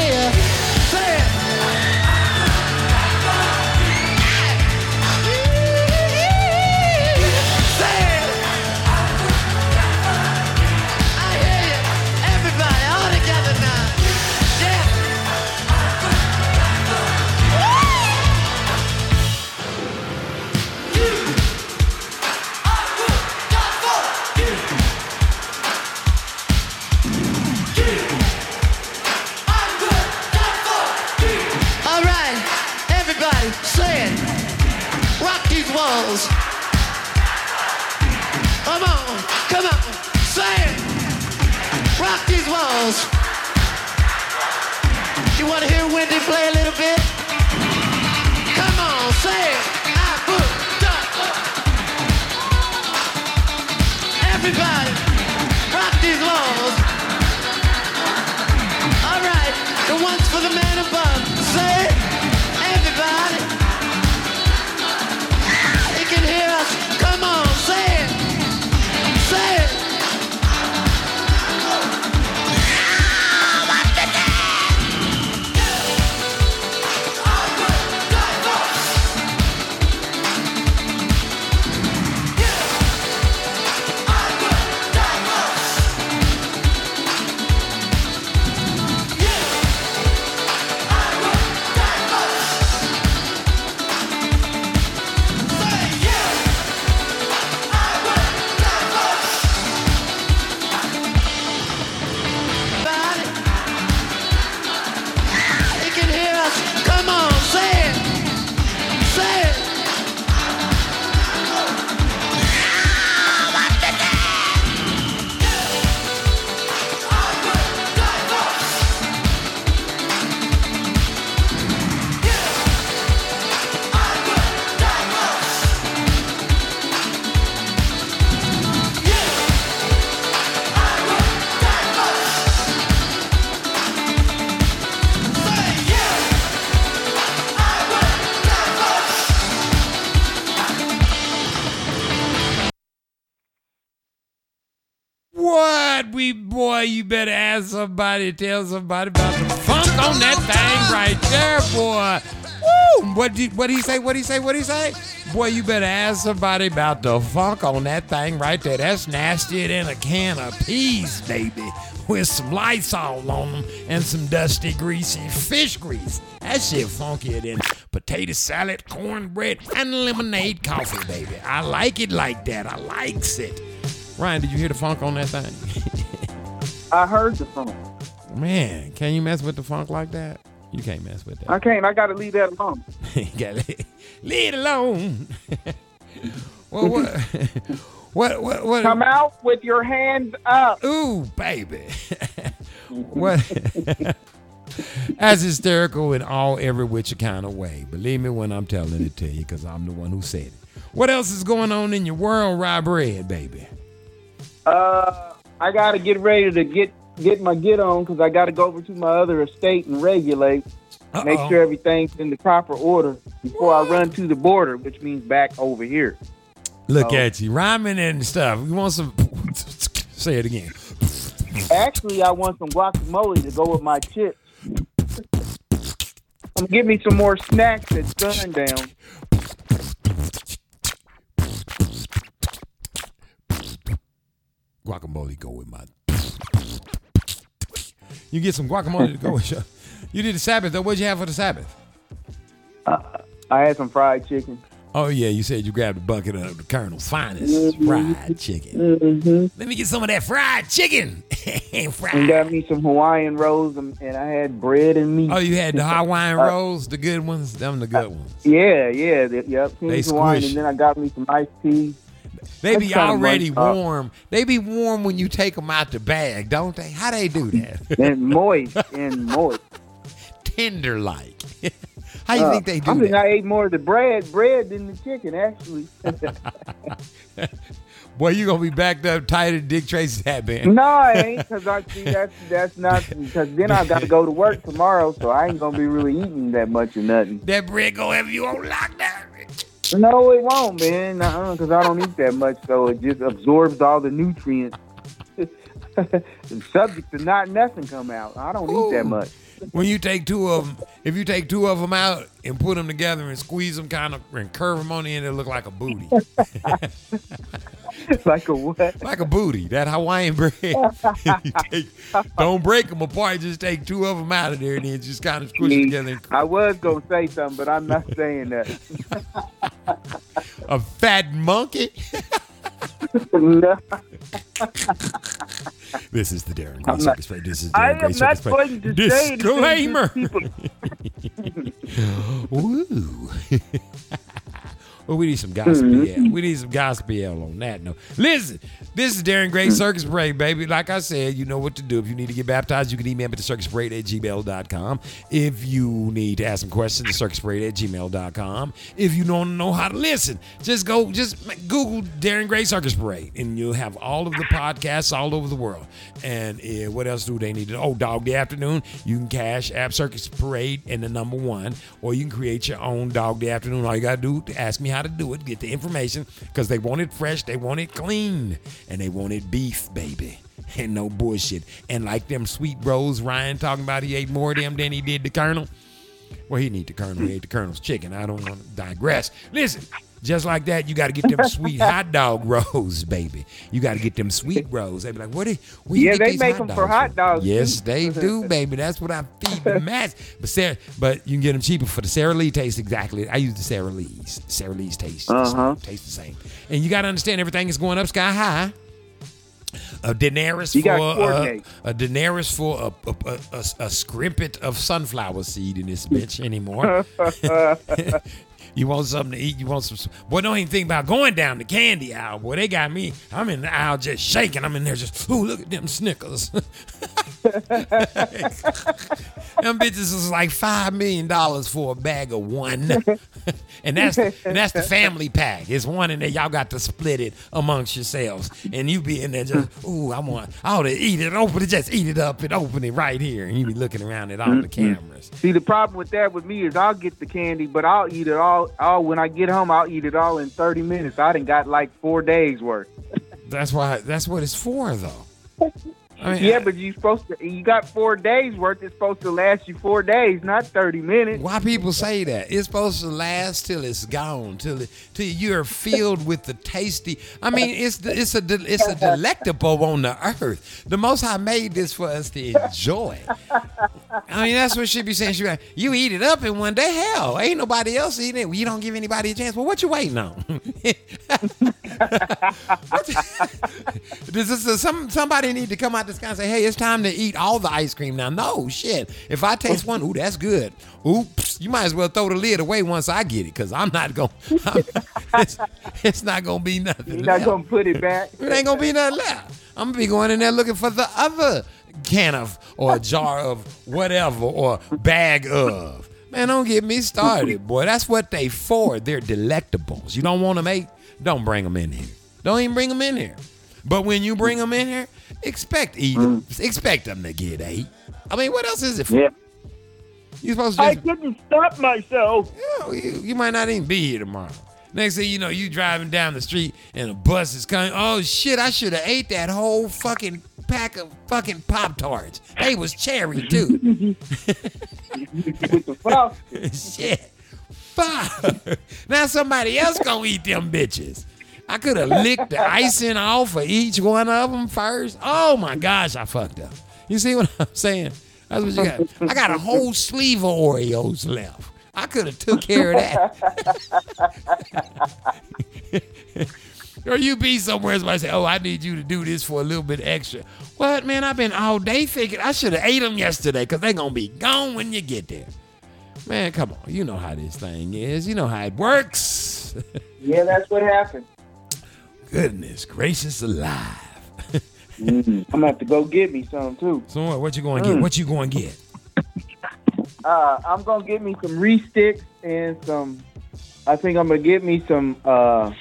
Tell somebody about the funk on that thing right there, boy. Woo! What did what he say? What he say? What he say? Boy, you better ask somebody about the funk on that thing right there. That's nastier than a can of peas, baby. With some lights all on them and some dusty, greasy fish grease. That shit funkier than potato salad, cornbread, and lemonade coffee, baby. I like it like that. I likes it. Ryan, did you hear the funk on that thing? I heard the funk. Man, can you mess with the funk like that? You can't mess with that. I can't. I got to leave that alone. you gotta leave, leave it alone. well, what, what, what, what? Come out with your hands up. Ooh, baby. what? That's hysterical in all every which kind of way. Believe me when I'm telling it to you, because I'm the one who said it. What else is going on in your world, Rye Bread, baby? Uh, I got to get ready to get get my get on because I got to go over to my other estate and regulate, make Uh-oh. sure everything's in the proper order before I run to the border, which means back over here. Look Oh. at you, rhyming and stuff. You want some? Say it again. Actually, I want some guacamole to go with my chips. Um, give me some more snacks at sundown. Guacamole go with my. You get some guacamole to go with you. You did the Sabbath though. What'd you have for the Sabbath? I had some fried chicken. Oh yeah, you said you grabbed a bucket of the Colonel's finest fried chicken. Mm-hmm. Let me get some of that fried chicken. And fried. got me some Hawaiian rolls, and, and I had bread and meat. Oh, you had the Hawaiian Uh, rolls, the good ones. Them the good ones. Yeah, yeah, the, yep. They Hawaiian, squish. and then I got me some iced tea. They be already uh, warm. They be warm when you take them out the bag, don't they? How they do that? and moist and moist. Tender like. How you Uh, think they do that? I think that? I ate more of the bread, bread than the chicken, actually. Boy, you gonna be backed up tighter than Dick Tracy's hat band. no, I ain't, because I see that's that's not because then I got to go to work tomorrow, so I ain't gonna be really eating that much or nothing. That bread gonna have you on lockdown. No, it won't, man. Because I don't eat that much, so it just absorbs all the nutrients. the subject to not nothing come out. I don't eat that much. When you take two of them, if you take two of them out and put them together and squeeze them kind of and curve them on the end, it look like a booty. like a what? Like a booty. That Hawaiian bread. Take- don't break them apart. Just take two of them out of there and then just kind of squish them together. I was gonna say something, but I'm not saying that. A fat monkey. No. This is the Darren Gray I'm not- Circus. This is I Darren Gray am not going to Disclaimer. Woo. Well, we need some gospel. Mhm. We need some gospel on that note. Listen, this is Darren Gray Circus Parade, baby. Like I said, you know what to do. If you need to get baptized, you can email me at the circusparade at gmail.com. If you need to ask some questions, circusparade at gmail.com. If you don't know how to listen, just go, just Google Darren Gray Circus Parade, and you'll have all of the podcasts all over the world. And uh, what else do they need to know? Oh, Dog Day Afternoon. You can cash App Circus Parade and the number one, or you can create your own Dog Day Afternoon. All you got to do is ask me how to do it, get the information, because they want it fresh, they want it clean, and they want it beef, baby. And no bullshit. And like them sweet bros, Ryan talking about he ate more of them than he did the Colonel. Well, he need the Colonel. He ate the Colonel's chicken. I don't want to digress. Listen, just like that, you got to get them sweet hot dog rolls, baby. You got to get them sweet rolls. They be like, what? Where you Yeah, they make them for dogs hot from?" dogs, Yes, they do, baby. That's what I feed the mass. But Sarah, but you can get them cheaper for the Sara Lee taste exactly. I use the Sara Lee's. Sara Lee's taste. the Uh-huh. same, Taste the same. And you got to understand everything is going up sky high. A Daenerys for uh, a Daenerys for a, a, a, a, a scrimpet of sunflower seed in this bitch anymore. you want something to eat? You want some? Boy, don't even think about going down the candy aisle. Boy, they got me. I'm in the aisle just shaking. I'm in there just, ooh, look at them Snickers. them bitches is like five million dollars for a bag of one, and that's and that's the family pack. It's one in there. Y'all got to split it amongst yourselves, and you be in there just, ooh, I want, I ought to eat it, open it, just eat it up and open it right here, and you be looking around at all the mm-hmm. cameras. See, the problem with that with me is I'll get the candy, but I'll eat it all. All oh, when I get home, I'll eat it all in 30 minutes. I done got like four days worth. That's why. That's what it's for, though. I mean, yeah, but you supposed to. You got four days worth. It's supposed to last you four days, not 30 minutes. Why people say that? It's supposed to last till it's gone, till it, till you're filled with the tasty. I mean, it's the, it's a it's a delectable on the earth. The Most High made this for us to enjoy. I mean, that's what she'd be saying. She be like, you eat it up in one day. Hell, ain't nobody else eating it. You don't give anybody a chance. Well, what you waiting on? Does This is some somebody need to come out this guy and say, "Hey, it's time to eat all the ice cream now." No shit. If I taste one, ooh, that's good. Oops, you might as well throw the lid away once I get it, cause I'm not gonna. I'm, it's, it's not gonna be nothing. You're not left. gonna put it back. It ain't gonna be nothing left. I'm gonna be going in there looking for the other can of or a jar of whatever or bag of. Man, don't get me started, boy. That's what they for. They're delectables. You don't want them ate? Don't bring them in here. Don't even bring them in here. But when you bring them in here, expect mm. eat 'em. Expect them to get ate. I mean, what else is it for? Yeah. You supposed to I couldn't stop myself. you, you, you might not even be here tomorrow. Next thing you know, you driving down the street and a bus is coming. Oh shit! I should have ate that whole fucking pack of fucking pop tarts. They was cherry too. With the frosting. shit. Fuck. Now somebody else gonna eat them bitches. I could have licked the icing off of each one of them first. Oh my gosh, I fucked up. You see what I'm saying? That's what you got. I got a whole sleeve of Oreos left. I could have took care of that. or you be somewhere and somebody say, "Oh, I need you to do this for a little bit extra." What man? I've been all day thinking I should have ate them yesterday because they're gonna be gone when you get there. Man, come on. You know how this thing is. You know how it works. Yeah, that's what happened. Goodness gracious alive. Mhm. I'm gonna have to go get me some too. So what, what you going to get? Mm. What you going to get? Uh, I'm gonna get me some Reese sticks and some. I think I'm gonna get me some uh,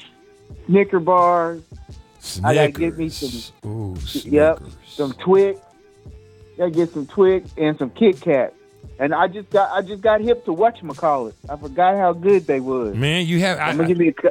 Snicker bars. I gotta get me some. Ooh, Yep, some Twix. Gotta get some Twix and some Kit Kat. And I just got I just got hip to whatchamacallit. I forgot how good they was. Man, you have. I, I'm gonna give me a cu-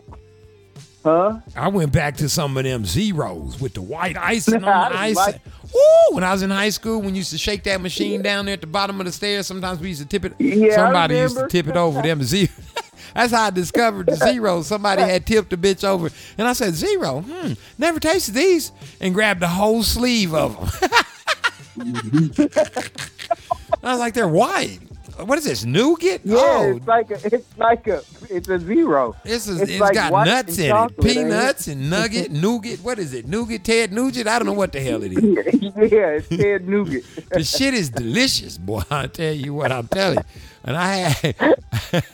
Huh? I went back to some of them zeros with the white icing on the ice. like- Ooh, when I was in high school, when you used to shake that machine down there at the bottom of the stairs, sometimes we used to tip it. Yeah, somebody used to tip it over them zeros. That's how I discovered the zeros. Somebody had tipped the bitch over, and I said, zero. hmm, never tasted these," and grabbed the whole sleeve of them. I was like, "They're white. What is this nougat? Yeah, oh, it's like a it's like a it's a zero. This is, It's it's like got nuts in it, chocolate, ain't it? peanuts and nugget, nougat. What is it? Nougat, Ted Nugent? I don't know what the hell it is. yeah, it's Ted Nougat. The shit is delicious, boy. I tell you what, I'm telling you. And I had,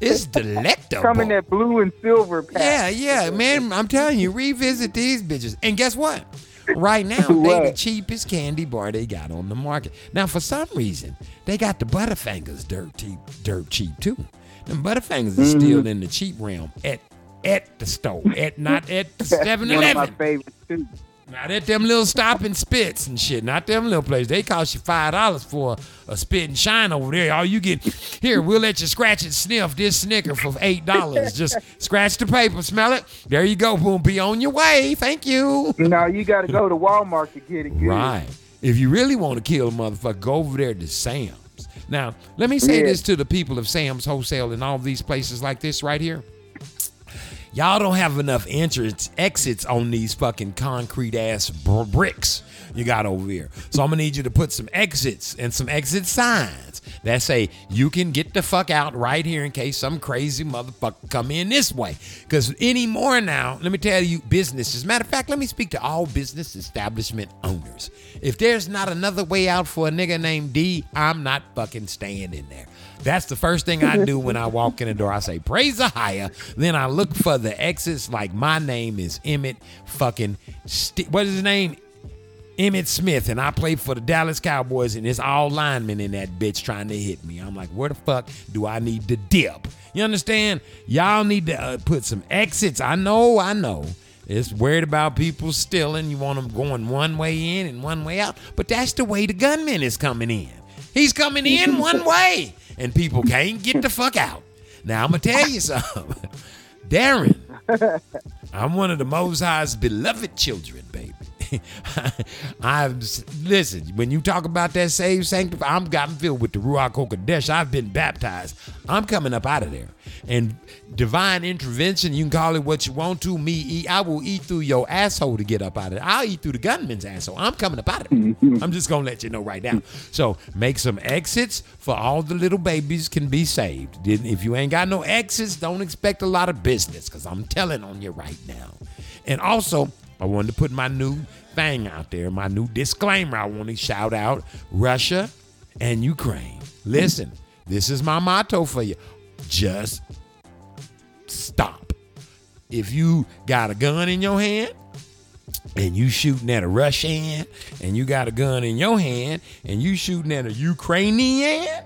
it's delectable. Come in that blue and silver pack. Yeah, yeah, man. I'm telling you, revisit these bitches. And guess what? Right now, they the cheapest candy bar they got on the market. Now, for some reason, they got the Butterfingers dirt cheap, dirt cheap too. The Butterfingers are Mhm. still in the cheap realm at at the store, at not at the That's 7 one of my favorites too. Not at them little stop and spits and shit. Not them little places. They cost you five dollars for a spit and shine over there. All you get here, we'll let you scratch and sniff this snicker for eight dollars. Just scratch the paper, smell it. There you go. Boom, be on your way. Thank you. Now you got to go to Walmart to get it. Good. Right. If you really want to kill a motherfucker, go over there to Sam's. Now, let me say Yeah. this to the people of Sam's Wholesale and all these places like this right here. Y'all don't have enough entrance exits on these fucking concrete ass br- bricks you got over here. So I'm gonna need you to put some exits and some exit signs that say you can get the fuck out right here in case some crazy motherfucker come in this way. Cause anymore now, let me tell you, businesses. Matter of fact, let me speak to all business establishment owners. If there's not another way out for a nigga named D, I'm not fucking staying in there. That's the first thing I do when I walk in the door. I say, praise the higher. Then I look for the exits like my name is Emmitt fucking, St- what is his name? Emmitt Smith, and I play for the Dallas Cowboys, and it's all linemen in that bitch trying to hit me. I'm like, where the fuck do I need to dip? You understand? Y'all need to uh, put some exits. I know, I know. It's worried about people stealing. You want them going one way in and one way out. But that's the way the gunman is coming in. He's coming in one way, and people can't get the fuck out. Now, I'm going to tell you something. Darren, I'm one of the Most High's beloved children, baby. I've listen. When you talk about that saved, sanctified, I'm gotten filled with the Ruach HaKodesh. I've been baptized. I'm coming up out of there. And divine intervention, you can call it what you want to. Me, eat, I will eat through your asshole to get up out of it. I'll eat through the gunman's asshole. I'm coming up out of it. I'm just gonna let you know right now. So make some exits for all the little babies can be saved. If you ain't got no exits, don't expect a lot of business, cause I'm telling on you right now. And also, I wanted to put my new thing out there, my new disclaimer. I want to shout out Russia and Ukraine. Listen, this is my motto for you. Just stop. If you got a gun in your hand and you shooting at a Russian and you got a gun in your hand and you shooting at a Ukrainian,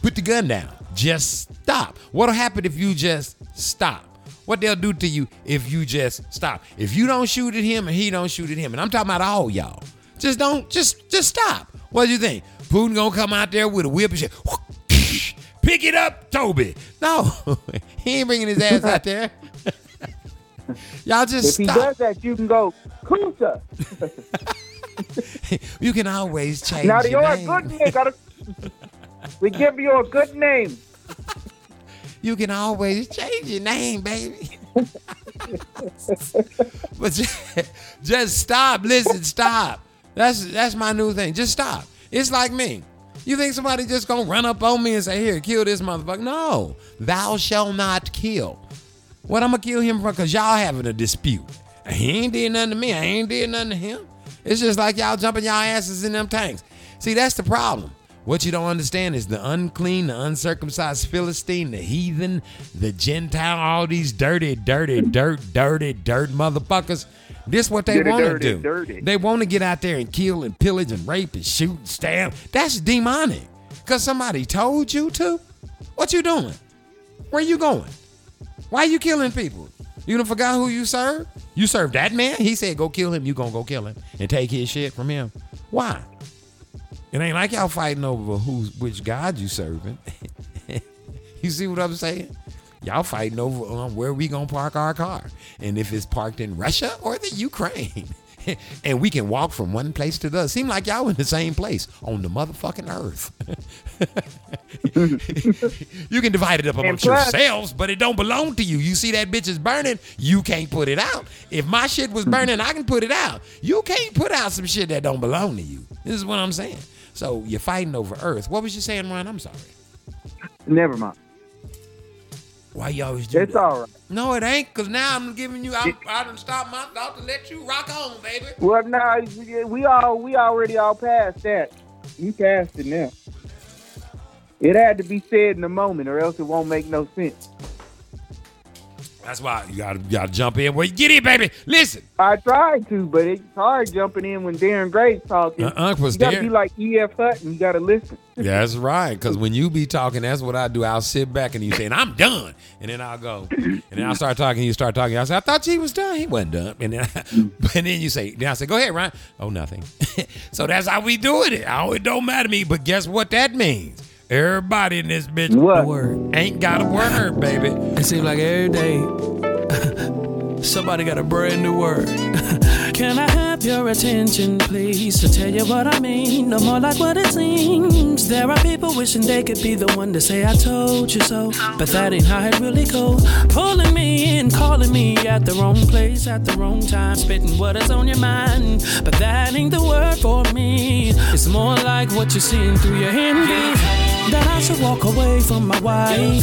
put the gun down. Just stop. What'll happen if you just stop? What they'll do to you if you just stop. If you don't shoot at him and he don't shoot at him, and I'm talking about all y'all. Just don't, just just stop. What do you think? Putin gonna come out there with a whip and shit. Pick it up, Toby. No, he ain't bringing his ass out there. y'all just If he does that, you can go Kusa. you can always change Now your you're a good. Gotta, we give you a good name. You can always change your name, baby. but just, just stop. Listen, stop. That's that's my new thing. Just stop. It's like me. You think somebody just gonna run up on me and say, "Here, kill this motherfucker"? No, thou shall not kill. What I'm gonna kill him for? Cause y'all having a dispute. He ain't did nothing to me. I ain't did nothing to him. It's just like y'all jumping y'all asses in them tanks. See, that's the problem. What you don't understand is the unclean, the uncircumcised Philistine, the heathen, the Gentile, all these dirty, dirty, dirt, dirty, dirt motherfuckers. This what they want to do. dirty. They want to get out there and kill and pillage and rape and shoot and stab. That's demonic. Cause somebody told you to. What you doing? Where you going? Why you killing people? You done forgot who you serve? You serve that man? He said go kill him. You gonna go kill him and take his shit from him. Why? It ain't like y'all fighting over who's which God you serving. you see what I'm saying? Y'all fighting over um, where we gonna park our car, and if it's parked in Russia or the Ukraine, and we can walk from one place to the other. Seem like y'all in the same place on the motherfucking earth. you can divide it up amongst yourselves, but it don't belong to you. You see that bitch is burning, you can't put it out. If my shit was burning, I can put it out. You can't put out some shit that don't belong to you. This is what I'm saying. So you're fighting over earth. What was you saying, Ron? I'm sorry. Never mind. Why you always do It's that? all right. No, it ain't, because now I'm giving you, I'm, I done stopped my thought to let you rock on, baby. Well, no, we all we already all passed that. You passed it now. It had to be said in the moment, or else it won't make no sense. That's why you gotta, you gotta jump in. Well, get in, baby. Listen. I tried to, but it's hard jumping in when Darren Gray's talking. Uh-uh, 'cause you gotta Darren- be like E.F. Hutton. You gotta listen. That's right. Because when you be talking, that's what I do. I'll sit back and you saying, I'm done. And then I'll go. And then I'll start talking. You start talking. I say, I thought he was done. He wasn't done. And then, but then you say, then I say, go ahead, Ryan. Oh, nothing. so that's how we doing it. Oh, it don't matter to me. But guess what that means? Everybody in this bitch What? Word. ain't got a word, baby. It seems like every day somebody got a brand new word. Can I have your attention, please, to tell you what I mean? No more like what it seems. There are people wishing they could be the one to say I told you so, but that ain't how it really go. Pulling me in, calling me at the wrong place at the wrong time, spitting what is on your mind, but that ain't the word for me. It's more like what you're seeing through your envy. That I should walk away from my wife.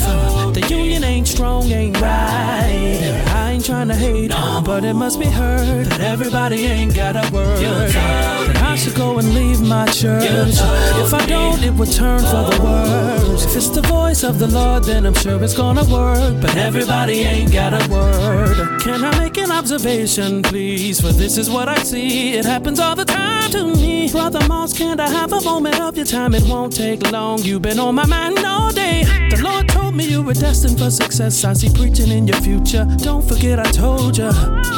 The union ain't strong, ain't right. I ain't trying to hate, but it must be heard that everybody ain't got a word. That I should go and leave my church. If I don't, it would turn for the worse. If it's the voice of the Lord, then I'm sure it's gonna work. But everybody ain't got a word. Can I make an observation, please? For this is what I see. It happens all the time to me. Brother Moss, can't I have a moment of your time? It won't take long. You've been on my mind all day. The Lord told me you were destined for success. I see preaching in your future. Don't forget I told you.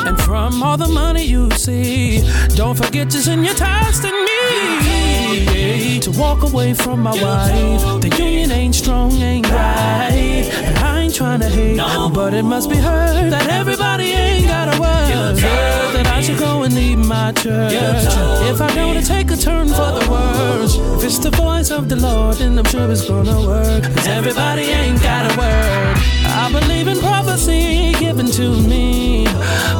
And from all the money you see, don't forget to send your tithes to me. To walk away from my wife. The union ain't strong, ain't right. And I ain't trying to hate, but it must be heard that everybody ain't got a. That I should go and leave my church. If I don't, it take a turn for the worse. If it's the voice of the Lord, then I'm sure it's gonna work. 'Cause everybody ain't got a word. I believe in prophecy given to me,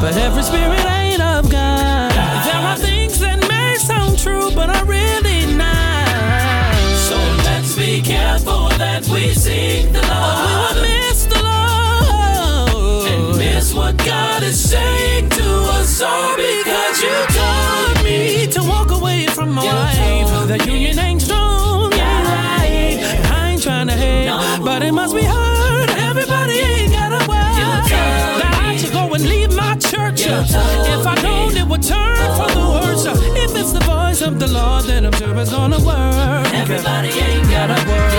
but every spirit ain't of God. There are things that may sound true, but are really not. So let's be careful that we seek the Lord. we what God is saying to us all because you told me to walk away from my wife. The union ain't strong, ain't right. I ain't trying to hate, but it must be heard. Everybody ain't got a word. That I should go and leave my church. If I don't, it would turn for the worse. If it's the voice of the Lord, then I'm sure it's gonna work. Everybody ain't got a word.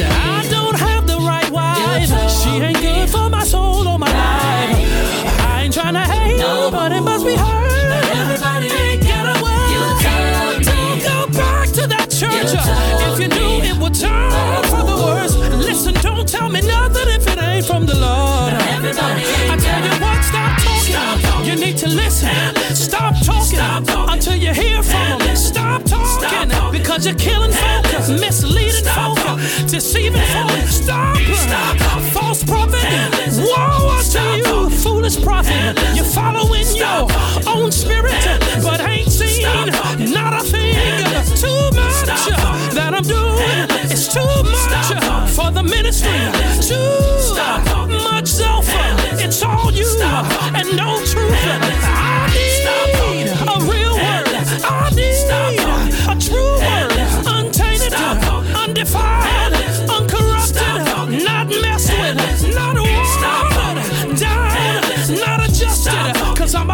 That I don't to listen. Stop talking until you hear from him. Stop talking because you're killing focus, misleading cheating folk, deceiving folk. Stop, false prophet. Woe unto you, foolish prophet. You're following your own spirit, but ain't seen not a thing. Too much that I'm doing. It's too much for the ministry. Too much self. It's all you and no truth.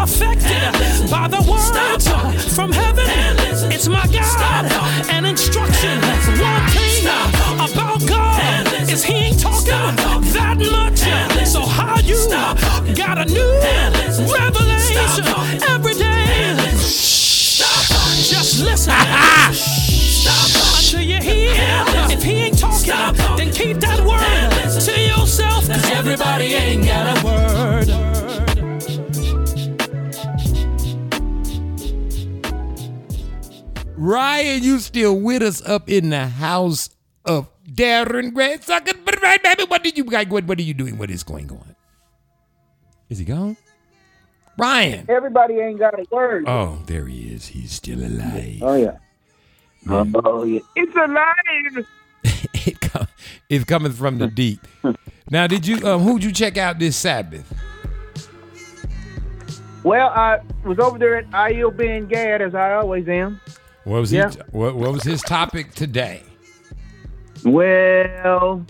Affected by the words from heaven. It's my God. And instruction. That's one thing about God is He ain't talking that much. So how you got a new revelation every day? Just listen. Until you hear. If he ain't talking, Ryan, you still with us up in the house of Darren Gray Sucker. But right, baby, what did you what, what are you doing? What is going on? Is he gone? Ryan. Everybody ain't got a word. Oh, there he is. He's still alive. Oh yeah. Oh yeah. It's alive. it com- it's coming from the deep. now, did you um, who'd you check out this Sabbath? Well, I was over there at IEL Ben Gad as I always am. What was Yeah. he, what, what was his topic today? Well,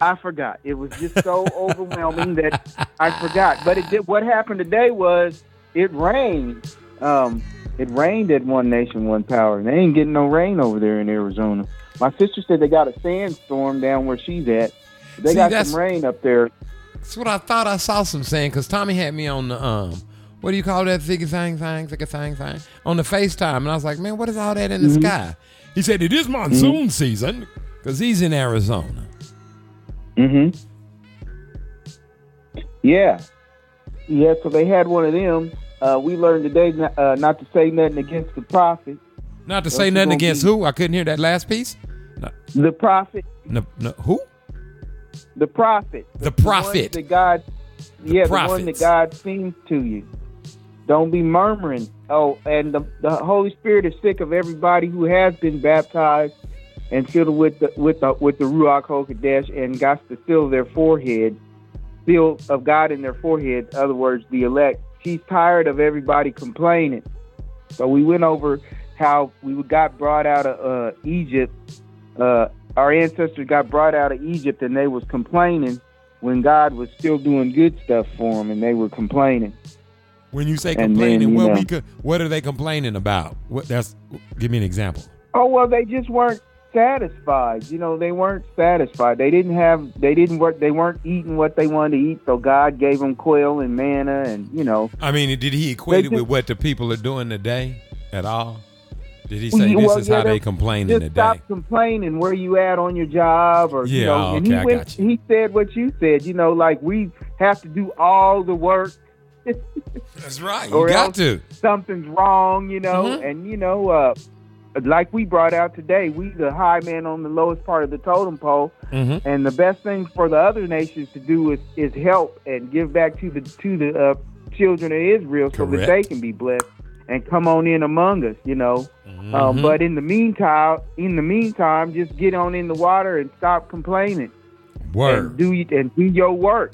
I forgot. It was just so overwhelming that I forgot. But it did. What happened today was it rained. Um, it rained at One Nation, One Power. They ain't getting no rain over there in Arizona. My sister said they got a sandstorm down where she's at. They See, got some rain up there. That's what I thought I saw some saying because Tommy had me on the um, what do you call that thing thing thing thing thing thing on the FaceTime, and I was like, man, what is all that in the Mhm. sky? He said it is monsoon season because he's in Arizona. Mm-hmm. Yeah. Yeah, so they had one of them. Uh, we learned today not, uh, not to say nothing against the prophet. Not to say nothing against be- who. I couldn't hear that last piece. No, The prophet. no, no, who? The prophet. The one prophet. that God, yeah, the one that God seems to you. Don't be murmuring. Oh, and the, the Holy Spirit is sick of everybody who has been baptized and filled with the with the with the Ruach HaKodesh and got to seal their forehead, seal of God in their forehead. In other words, the elect. She's tired of everybody complaining. So we went over how we got brought out of uh, Egypt. Uh, our ancestors got brought out of Egypt, and they was complaining when God was still doing good stuff for them, and they were complaining. When you say complaining, then, you what know- we could, what are they complaining about? What that's give me an example. Oh well, they just weren't satisfied. You know, they weren't satisfied. They didn't have. They didn't work. They weren't eating what they wanted to eat. So God gave them quail and manna, and you know. I mean, did he equate it They with what the people are doing today at all? Did he say this well, is yeah, how they they're- complaining just today? stop complaining where you at on your job or you Yeah, know and okay, he I went got he said what you said you know like we have to do all the work That's right. or You got to. something's wrong you know Mhm. and you know uh like we brought out today we the high man on the lowest part of the totem pole Mhm. and the best thing for the other nations to do is is help and give back to the to the uh, children of Israel so that they can be blessed and come on in among us you know um, Mhm. but in the meantime, in the meantime, just get on in the water and stop complaining. Word. And do and do your work.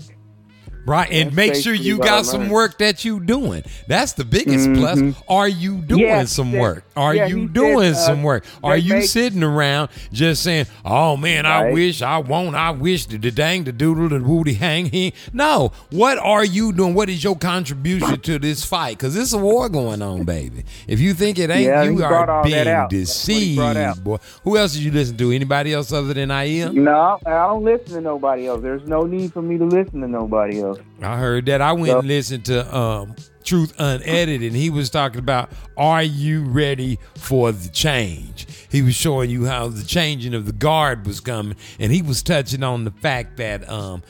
Right, and That's make sure you got some work that you doing. That's the biggest Mhm. plus. Are you doing Yeah, some work? Are yeah, you doing said, uh, some work? Are you make- sitting around just saying, "Oh man, I wish, I won't, I wish the, the dang, the doodle, the woody hang he." No, what are you doing? What is your contribution to this fight? Because it's a war going on, baby. If you think it ain't, Yeah, you are being out. That's what he brought deceived, boy. Who else did you listen to? Anybody else other than IM? No, I don't listen to nobody else. There's no need for me to listen to nobody else. I heard that. I went So- and listened to um, Truth Unedited, and he was talking about, are you ready for the change? He was showing you how the changing of the guard was coming, and he was touching on the fact that um,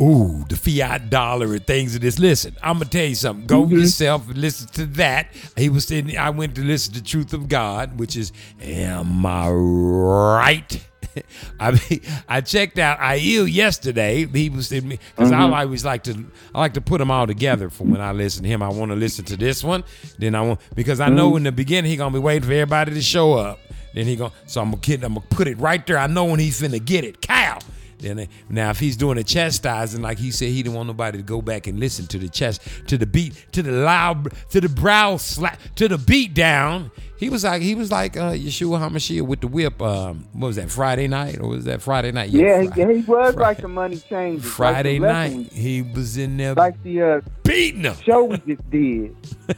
ooh, the fiat dollar and things of this. Listen, I'm gonna tell you something. Go yourself and listen to that. He was saying I went to listen to Truth of God, which is Am I right? I mean, I checked out IEL yesterday. He was in me because I mm-hmm. always like to I like to put them all together for when I listen to him. I want to listen to this one, then I want because I know mm-hmm. in the beginning he gonna be waiting for everybody to show up. Then he gonna so I'm gonna kid, I'm gonna put it right there. I know when he's finna get it. Cow. Then now if he's doing a chastising like he said he didn't want nobody to go back and listen to the chest to the beat to the loud to the brow slap to the beat down. He was like he was like uh Yeshua HaMashiach with the whip. Um, what was that Friday night or was that Friday night? Yeah, Fri- he, he was Fri- like the money changer. Friday like night he was in there like the uh, beating him. show we just did.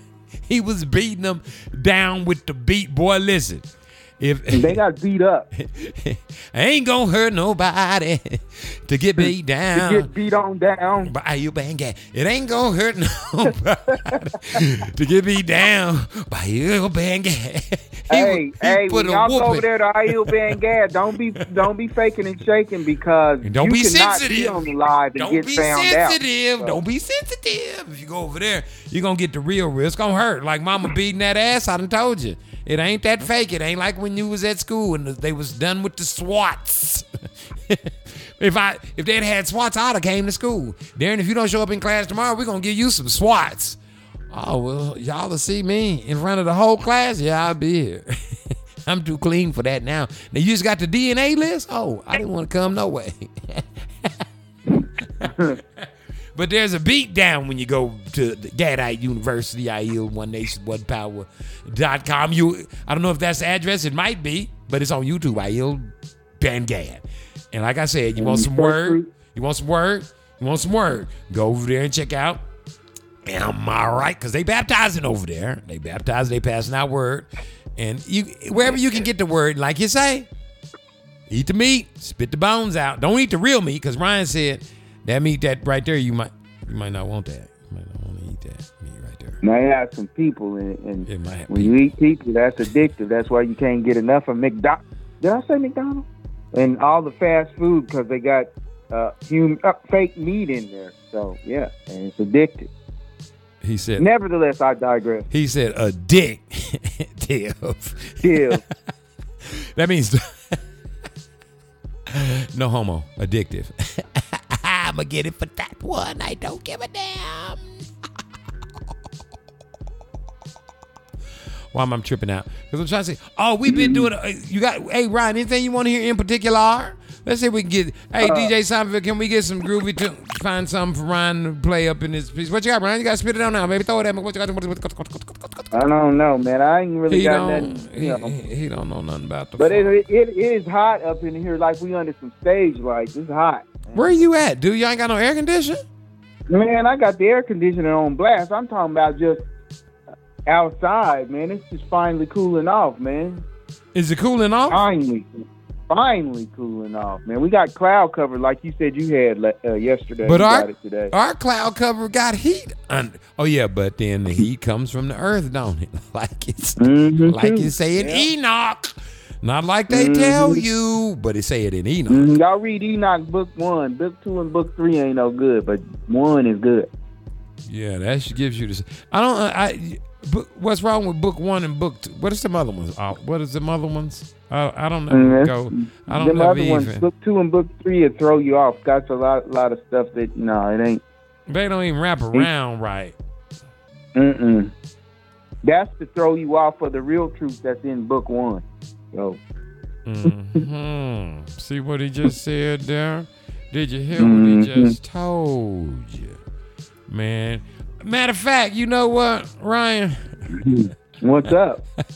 He was beating them down with the beat. Boy, listen. If They got beat up. ain't gonna hurt nobody to get beat down. To get beat on down. by you bang gang. It ain't gonna hurt nobody to get beat down by you bang gang. He Hey, he hey, when y'all go over there to IEL Ben Gad, don't be don't be faking and shaking because And don't you be sensitive. be on the live and Don't get be found sensitive. out. Don't be sensitive. If you go over there, you're gonna get the real real. It's gonna hurt. Like mama beating that ass. I done told you. It ain't that fake. It ain't like when you was at school and they was done with the SWATs. if I if they'd had SWATs, I'd have came to school. Darren, if you don't show up in class tomorrow, we're gonna give you some SWATs. Oh well, y'all will see me in front of the whole class. Yeah, I'll be here. I'm too clean for that now. Now you just got the DNA list. Oh, I didn't want to come no way. but there's a beat down when you go to the Gadite University, IEL One Nation One Power dot com. You, I don't know if that's the address. It might be, but it's on YouTube. IEL Ben Gad. And like I said, you want some word? You want some word? You want some word? Go over there and check out. Am I right? Because they baptizing over there. They baptizing. They passing out word. And you wherever you can get the word, like you say, eat the meat, spit the bones out. Don't eat the real meat, because Ryan said that meat that right there, you might you might not want that. You might not want to eat that meat right there. Now you have some people, and, and It might when you eat people, that's addictive. That's why you can't get enough of McDonald's. Did I say McDonald's? And all the fast food because they got uh, human uh, fake meat in there. So yeah, and it's addictive. He said. Nevertheless, I digress. He said a dick. Tiff. Tiff. that means no homo. Addictive. I'ma get it for that one. I don't give a damn. Why am I tripping out? Because I'm trying to say, oh, we've been doing. Uh, you got, hey Ryan, anything you want to hear in particular? Let's see if we can get. Hey Uh, DJ Seinfeld, can we get some groovy to find something for Ryan to play up in this piece? What you got, Ryan? You got to spit it out now, baby. Throw it at me. What you got? I don't know, man. I ain't really He got don't. nothing. He, You know. he, he don't know nothing about the. But it, it, it is hot up in here, like we under some stage lights. It's hot. Where are you at, dude? You ain't got no air conditioning. Man, I got the air conditioner on blast. I'm talking about just outside, man. It's just finally cooling off, man. Is it cooling off? Finally, finally cooling off, man. We got cloud cover, like you said you had uh, yesterday. But our got it today. our cloud cover got heat. Under. Oh yeah, but then the heat comes from the earth, don't it? Like it's Mhm, like you say in Yeah. Enoch. Not like they Mhm. tell you, but they say it in Enoch. Mhm. Y'all read Enoch book one, book two, and book three ain't no good, but one is good. Yeah, that should gives you this. I don't. uh, I. Book, what's wrong with book one and book two? What is the other ones? Uh, what is the other ones? I, I don't know. Mhm. Go. I don't Them know. other ones, book two and book three, will throw you off. Got a lot, lot of stuff that no, it ain't. They don't even wrap around right. Mm-mm. That's to throw you off for the real truth that's in book one. So, hmm See what he just said there? Did you hear what he Mhm. just told you? Man. Matter of fact, you know what, Ryan? what's up?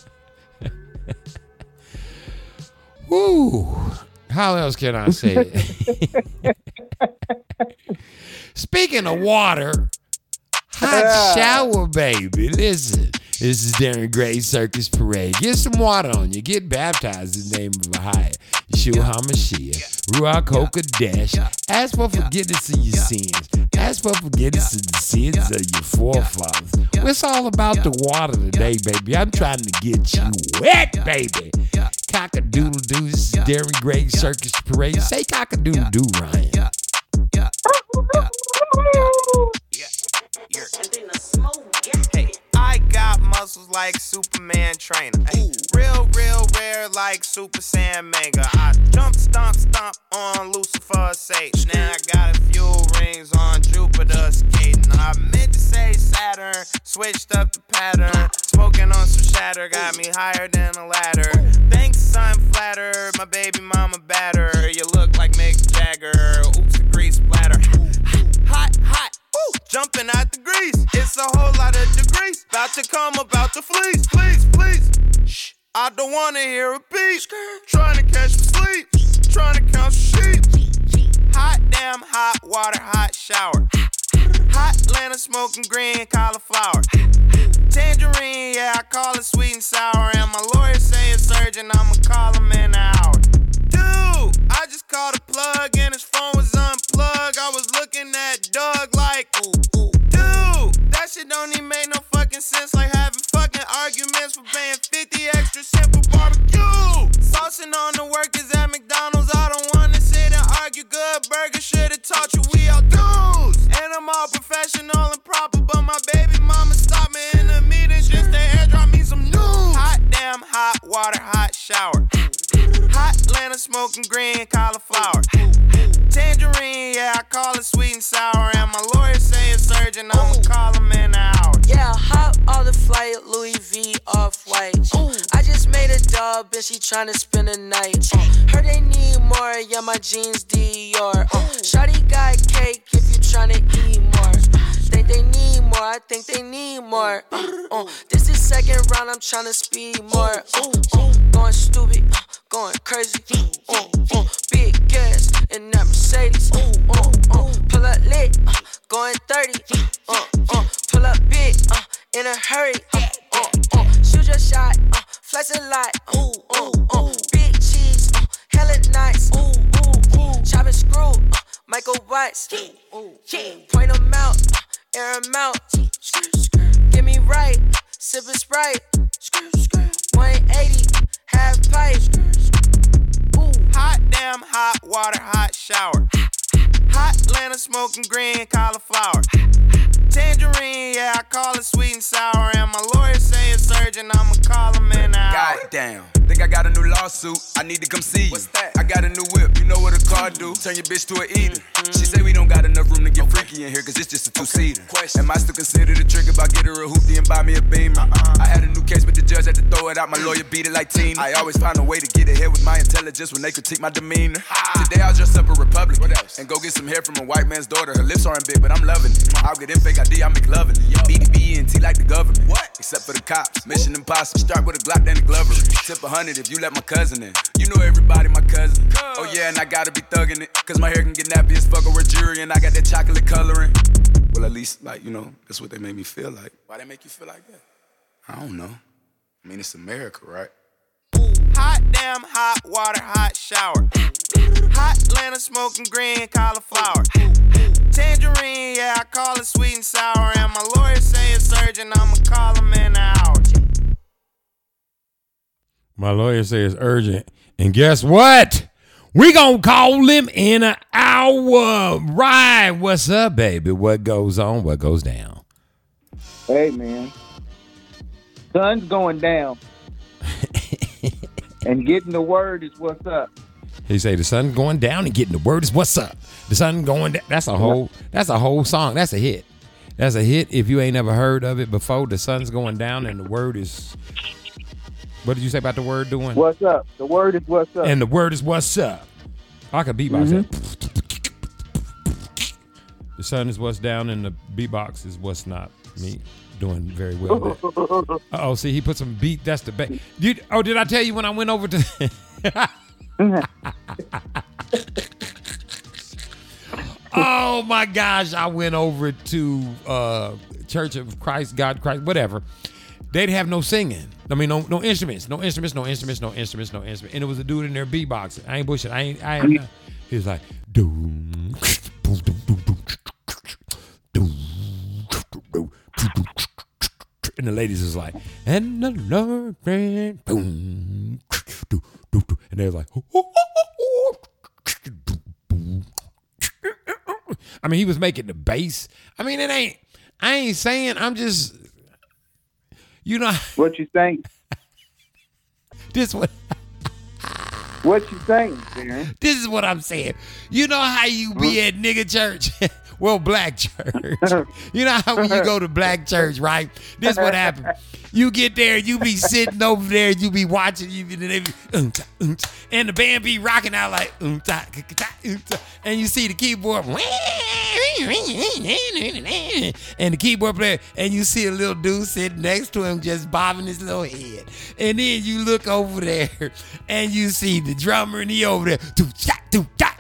Woo. How else can I say it? Speaking of water, hot shower, baby. Listen, this is Darren Gray Circus Parade. Get some water on you. Get baptized in the name of the Yeshua yeah. HaMashiach, Ruach HaKodesh. Yeah. Ask for forgiveness of your sins. Ask for forgiveness of the sins of your forefathers. It's all about the water today, baby. I'm trying to get you wet, baby. Cock-a-doodle doo. This is Darren Gray's Circus Parade. Say cock-a-doodle doo, Ryan. Yeah. You're in the smoke. Hey like Superman trainer. Ay, real, real rare like Super Saiyan Mega. I jump, stomp, stomp on Lucifer Satan. Now I got a few rings on Jupiter skating. I meant to say Saturn, switched up the pattern. Smoking on some shatter, got me higher than a ladder. Thanks, son, flatter. My baby mama batter. You look like Mick Jagger. Oops, a grease splatter. Hot, hot. Ooh, jumping out the grease. It's a whole lot of degrees. About to come, about to fleece. Please, please. Shh. I don't wanna hear a beat. Trying to catch some sleep. Trying to count some sheep. Hot damn, hot water, hot shower. Hot Atlanta smoking green cauliflower. Tangerine, yeah, I call it sweet and sour. And my lawyer say it's urgent, I'ma call him in an hour. Dude, I just called a plug and his phone was unplugged. I was looking at Doug like, ooh, ooh. Dude, that shit don't even make no fucking sense. Like having fucking arguments for paying 50 extra cent for barbecue. Saucing on the workers at McDonald's. I don't wanna sit and argue. Good burger should've taught you we all dudes. And I'm all professional and proper, but my baby mama stopped me in the meetings just to airdrop me some news. Hot damn, hot water, hot shower. Smoking green cauliflower. Tangerine, yeah, I call it sweet and sour. And my lawyer say it's urgent, I'ma call him in an hour. Yeah, hop on the flight, Louis V off white. I just made a dub and she tryna spend a night. Heard they need more, yeah, my jeans Dior. Uh, Shawty got cake if you tryna eat more. They need more, I think they need more. Uh, uh, this is second round, I'm tryna speed more. Uh, going stupid, uh, going crazy. Uh, uh, big gas in that Mercedes. Pull up lit, going 30. Uh, uh, pull up big, in a hurry. Shoot your shot, uh, flex a lot. Big cheese, uh, hella nice. Chop and screw, Michael Watts. Point them out, air them out. Get me right, sip a sprite. 180, half pipe. Hot damn, hot water, hot shower. Hot Atlanta smoking green cauliflower. Tangerine, yeah, I call it sweet and sour. And my lawyer say it's urgent, I'ma call him in an hour. Goddamn. Think I got a new lawsuit. I need to come see you. What's that? I got a new whip. You know what a car do? Turn your bitch to a eater. She say we don't got enough room to get freaky in here, cause it's just a two seater. Am I still considered a trick if I get her a hoopty and buy me a beamer? Uh-uh. I had a new case, but the judge had to throw it out. My lawyer beat it like Tina. Uh-uh. I always find a way to get ahead with my intelligence when they critique my demeanor. Today I'll dress up a Republican. And go get some hair from a white man's daughter. Her lips aren't big, but I'm loving it. I'll get in fake ID, I'm McLovin. BDB and T like the government. What? Except for the cops. Mission impossible. Start with a Glock, then a Glover. Tip a hundred if you let my cousin in. You know everybody, my cousin. Oh yeah, and I gotta be thugging it. Cause my hair can get nappy as fuck over jury, and I got that chocolate coloring. Well, at least, like, you know, that's what they made me feel like. Why they make you feel like that? I don't know. I mean, it's America, right? Hot damn, hot water, hot shower. Hot Atlanta smoking green cauliflower. Tangerine, yeah, I call it sweet and sour. And my lawyer say it's urgent, I'ma call him in an hour. My lawyer says urgent. And guess what? We gonna call him in an hour. Right. What's up, baby? What goes on? What goes down? Hey man, sun's going down, and getting the word is what's up. He say the sun going down and getting the word is what's up. The sun going down. That's a whole. That's a whole song. That's a hit. That's a hit. If you ain't ever heard of it before, the sun's going down and the word is. What did you say about the word doing? What's up? The word is what's up. And the word is what's up. I could beatbox mm-hmm. that. The sun is what's down and the beatbox is what's not. Me doing very well. Oh, see, he put some beat. That's the best. Did, oh, did I tell you when I went over to? oh my gosh, I went over to uh, Church of Christ, God Christ, whatever. They'd have no singing. I mean, no no instruments, no instruments, no instruments, no instruments, no instruments. And it was a dude in there beatboxing. I ain't bullshit. I ain't. I ain't. He was like, and the ladies is like, and the Lord, boom, and they was like, I mean, he was making the bass. I mean, it ain't. I ain't saying. I'm just. You know what you saying? this what What you saying, Darren? this is what I'm saying. You know how you be at nigga church? well, black church. you know how when you go to black church, right? This what happened. You get there, you be sitting over there, you be watching, you be, and, be, and the band be rocking out like, and you see the keyboard, and the keyboard player, and you see a little dude sitting next to him just bobbing his little head. And then you look over there, and you see the drummer, and he over there, do, do,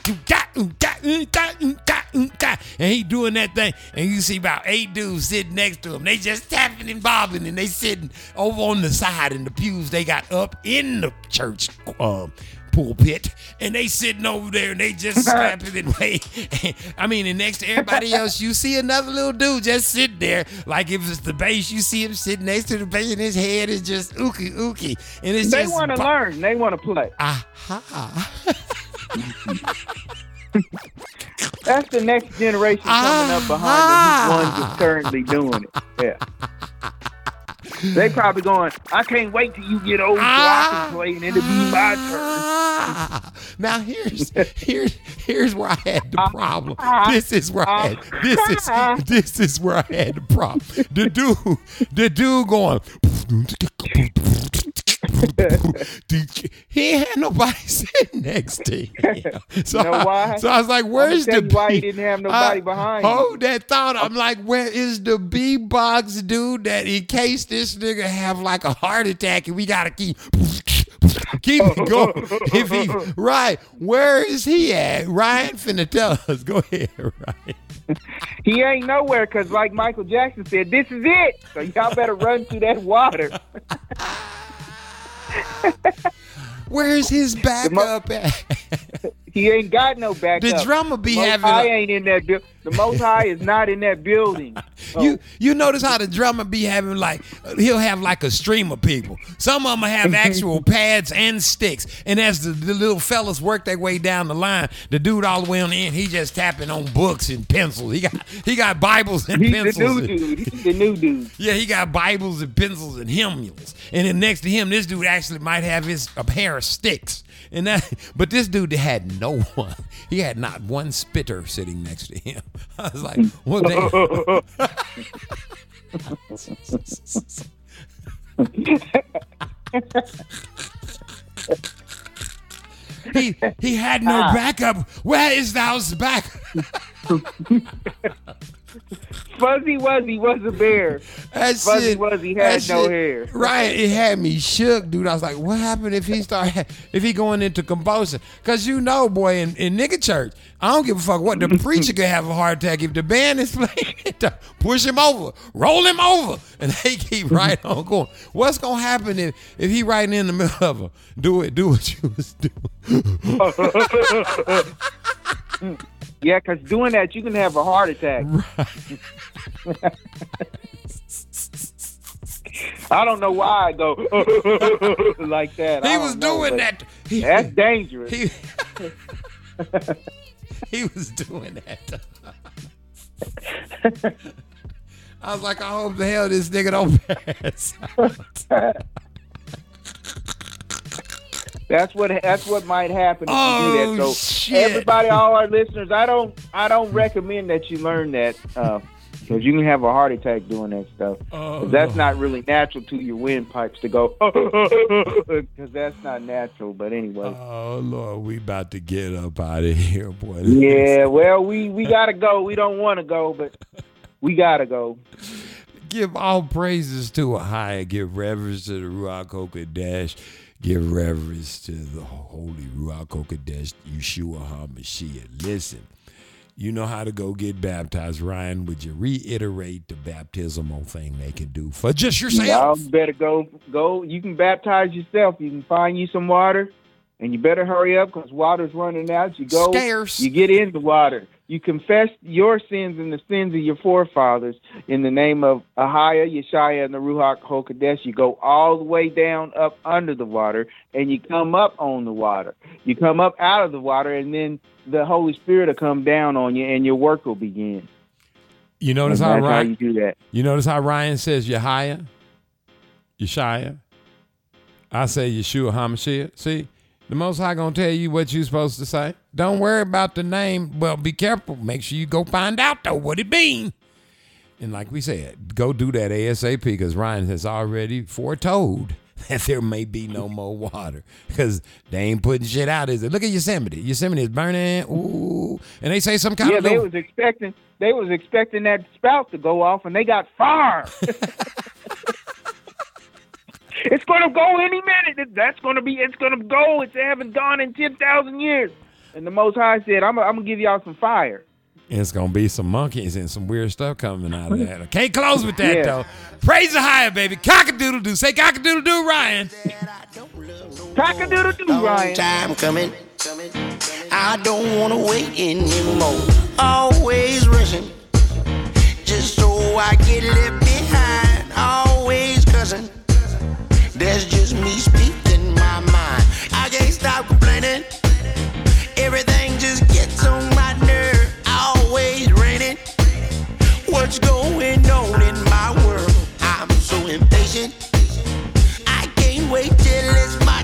and he doing that thing, and you see about eight dudes sitting next to him. They just tapping and bobbing, and they sitting over on the side in the pews they got up in the church um, pulpit, and they sitting over there and they just slapping and wait. I mean, and next to everybody else, you see another little dude just sitting there, like if it's the bass, you see him sitting next to the bass, and his head is just ookie ookie, and it's They just want to bo- learn. They want to play. Aha. That's the next generation coming up behind the ah. ones that's currently doing it. Yeah. They probably going, I can't wait till you get old so I can ah. play and it'll be my turn. Now here's here's here's where I had the uh, problem. Uh, this is where I had uh, this is this is where I had the problem. The dude the dude going he had nobody sitting next to him. So, You know I, so I was like, where's the you why he didn't have nobody I- behind him. Hold that thought. I'm like, where is the B-box dude that in case this nigga have like a heart attack and we gotta keep keep it going. If he right, where is he at? Ryan finna tell us. Go ahead, Ryan. He ain't nowhere because, like Michael Jackson said, this is it. So y'all better run through that water. Where's his backup at? He ain't got no backup. The drummer be Most having a- ain't in that building. The Most High is not in that building. You you notice how the drummer be having like he'll have like a stream of people. Some of them have actual pads and sticks, and as the, the little fellas work their way down the line, the dude all the way on the end, he just tapping on books and pencils. He got he got Bibles and pencils. He's the new and- dude. He's the new dude. Yeah, he got Bibles and pencils and hymnals. And then next to him, this dude actually might have his a pair of sticks. And that, but this dude had no one. He had not one spitter sitting next to him. I was like, well, damn. he he had no Ah. backup. Where is thou's back? Fuzzy Wuzzy was a bear. That Fuzzy shit- Wuzzy had no shit- hair. Right, it had me shook, dude. I was like, what happened if he start if he going into convulsion? Cause you know, boy, in, in nigga church, I don't give a fuck what the preacher could have a heart attack if the band is playing. Push him over, roll him over, and they keep mhm. right on going. What's gonna happen if if he right in the middle of them? Do it, do what you was doing. Yeah, because doing that, you can have a heart attack. I don't know why I go like that. He was know, doing that. He- That's dangerous. He, he was doing that. I was like, I hope the hell this nigga don't pass. That's what that's what might happen if you do that. Oh, So shit. everybody, all our listeners, I don't I don't recommend that you learn that uh, because you can have a heart attack doing that stuff. Oh, that's not really natural to your windpipes to go because that's not natural. But anyway, Oh Lord, we about to get up out of here, boy. yeah. Well, we we gotta go. We don't want to go, but we gotta go. Give all praises to Ahia. Give reverence to the Ruach HaKodesh. Give reverence to the Holy Ruach HaKodesh, Yeshua HaMashiach. Listen, you know how to go get baptized. Ryan, would you reiterate the baptismal thing they can do for just yourself? Y'all better go go. You can baptize yourself. You can find you some water, and you better hurry up because water's running out. You go, Scarce. you get in the water. You confess your sins and the sins of your forefathers in the name of Ahia, Yeshaya, and the Ruach HaKodesh. You go all the way down up under the water, and you come up on the water. You come up out of the water, and then the Holy Spirit will come down on you, and your work will begin. You notice how that's how Ryan? you do that. You notice how Ryan says Yahia? Yeshaya. I say Yeshua HaMashiach. See, the Most High gonna tell you what you supposed to say. Don't worry about the name. Well, be careful. Make sure you go find out though what it mean. And like we said, go do that ASAP because Ryan has already foretold that there may be no more water because they ain't putting shit out. Is it? Look at Yosemite. Yosemite is burning. Ooh, and they say some kind yeah, of they little- was expecting they was expecting that spout to go off, and they got fire. it's going to go any minute. That's going to be. It's going to go. It's haven't gone in ten thousand years. And the Most High said, "I'm. I'm gonna give y'all some fire." It's gonna be some monkeys and some weird stuff coming out of that. I can't close with that Yeah. though. Praise the higher, baby. Cockadoodle doo. Say cockadoodle doo, Ryan. Cockadoodle doo, Ryan. Time coming. I don't wanna wait anymore. Always rushing, just so I get left behind. Always cussing. That's just me speaking my mind. I can't stop complaining. Everything just gets on my nerve. Always raining. What's going on in my world? I'm so impatient. I can't wait till it's my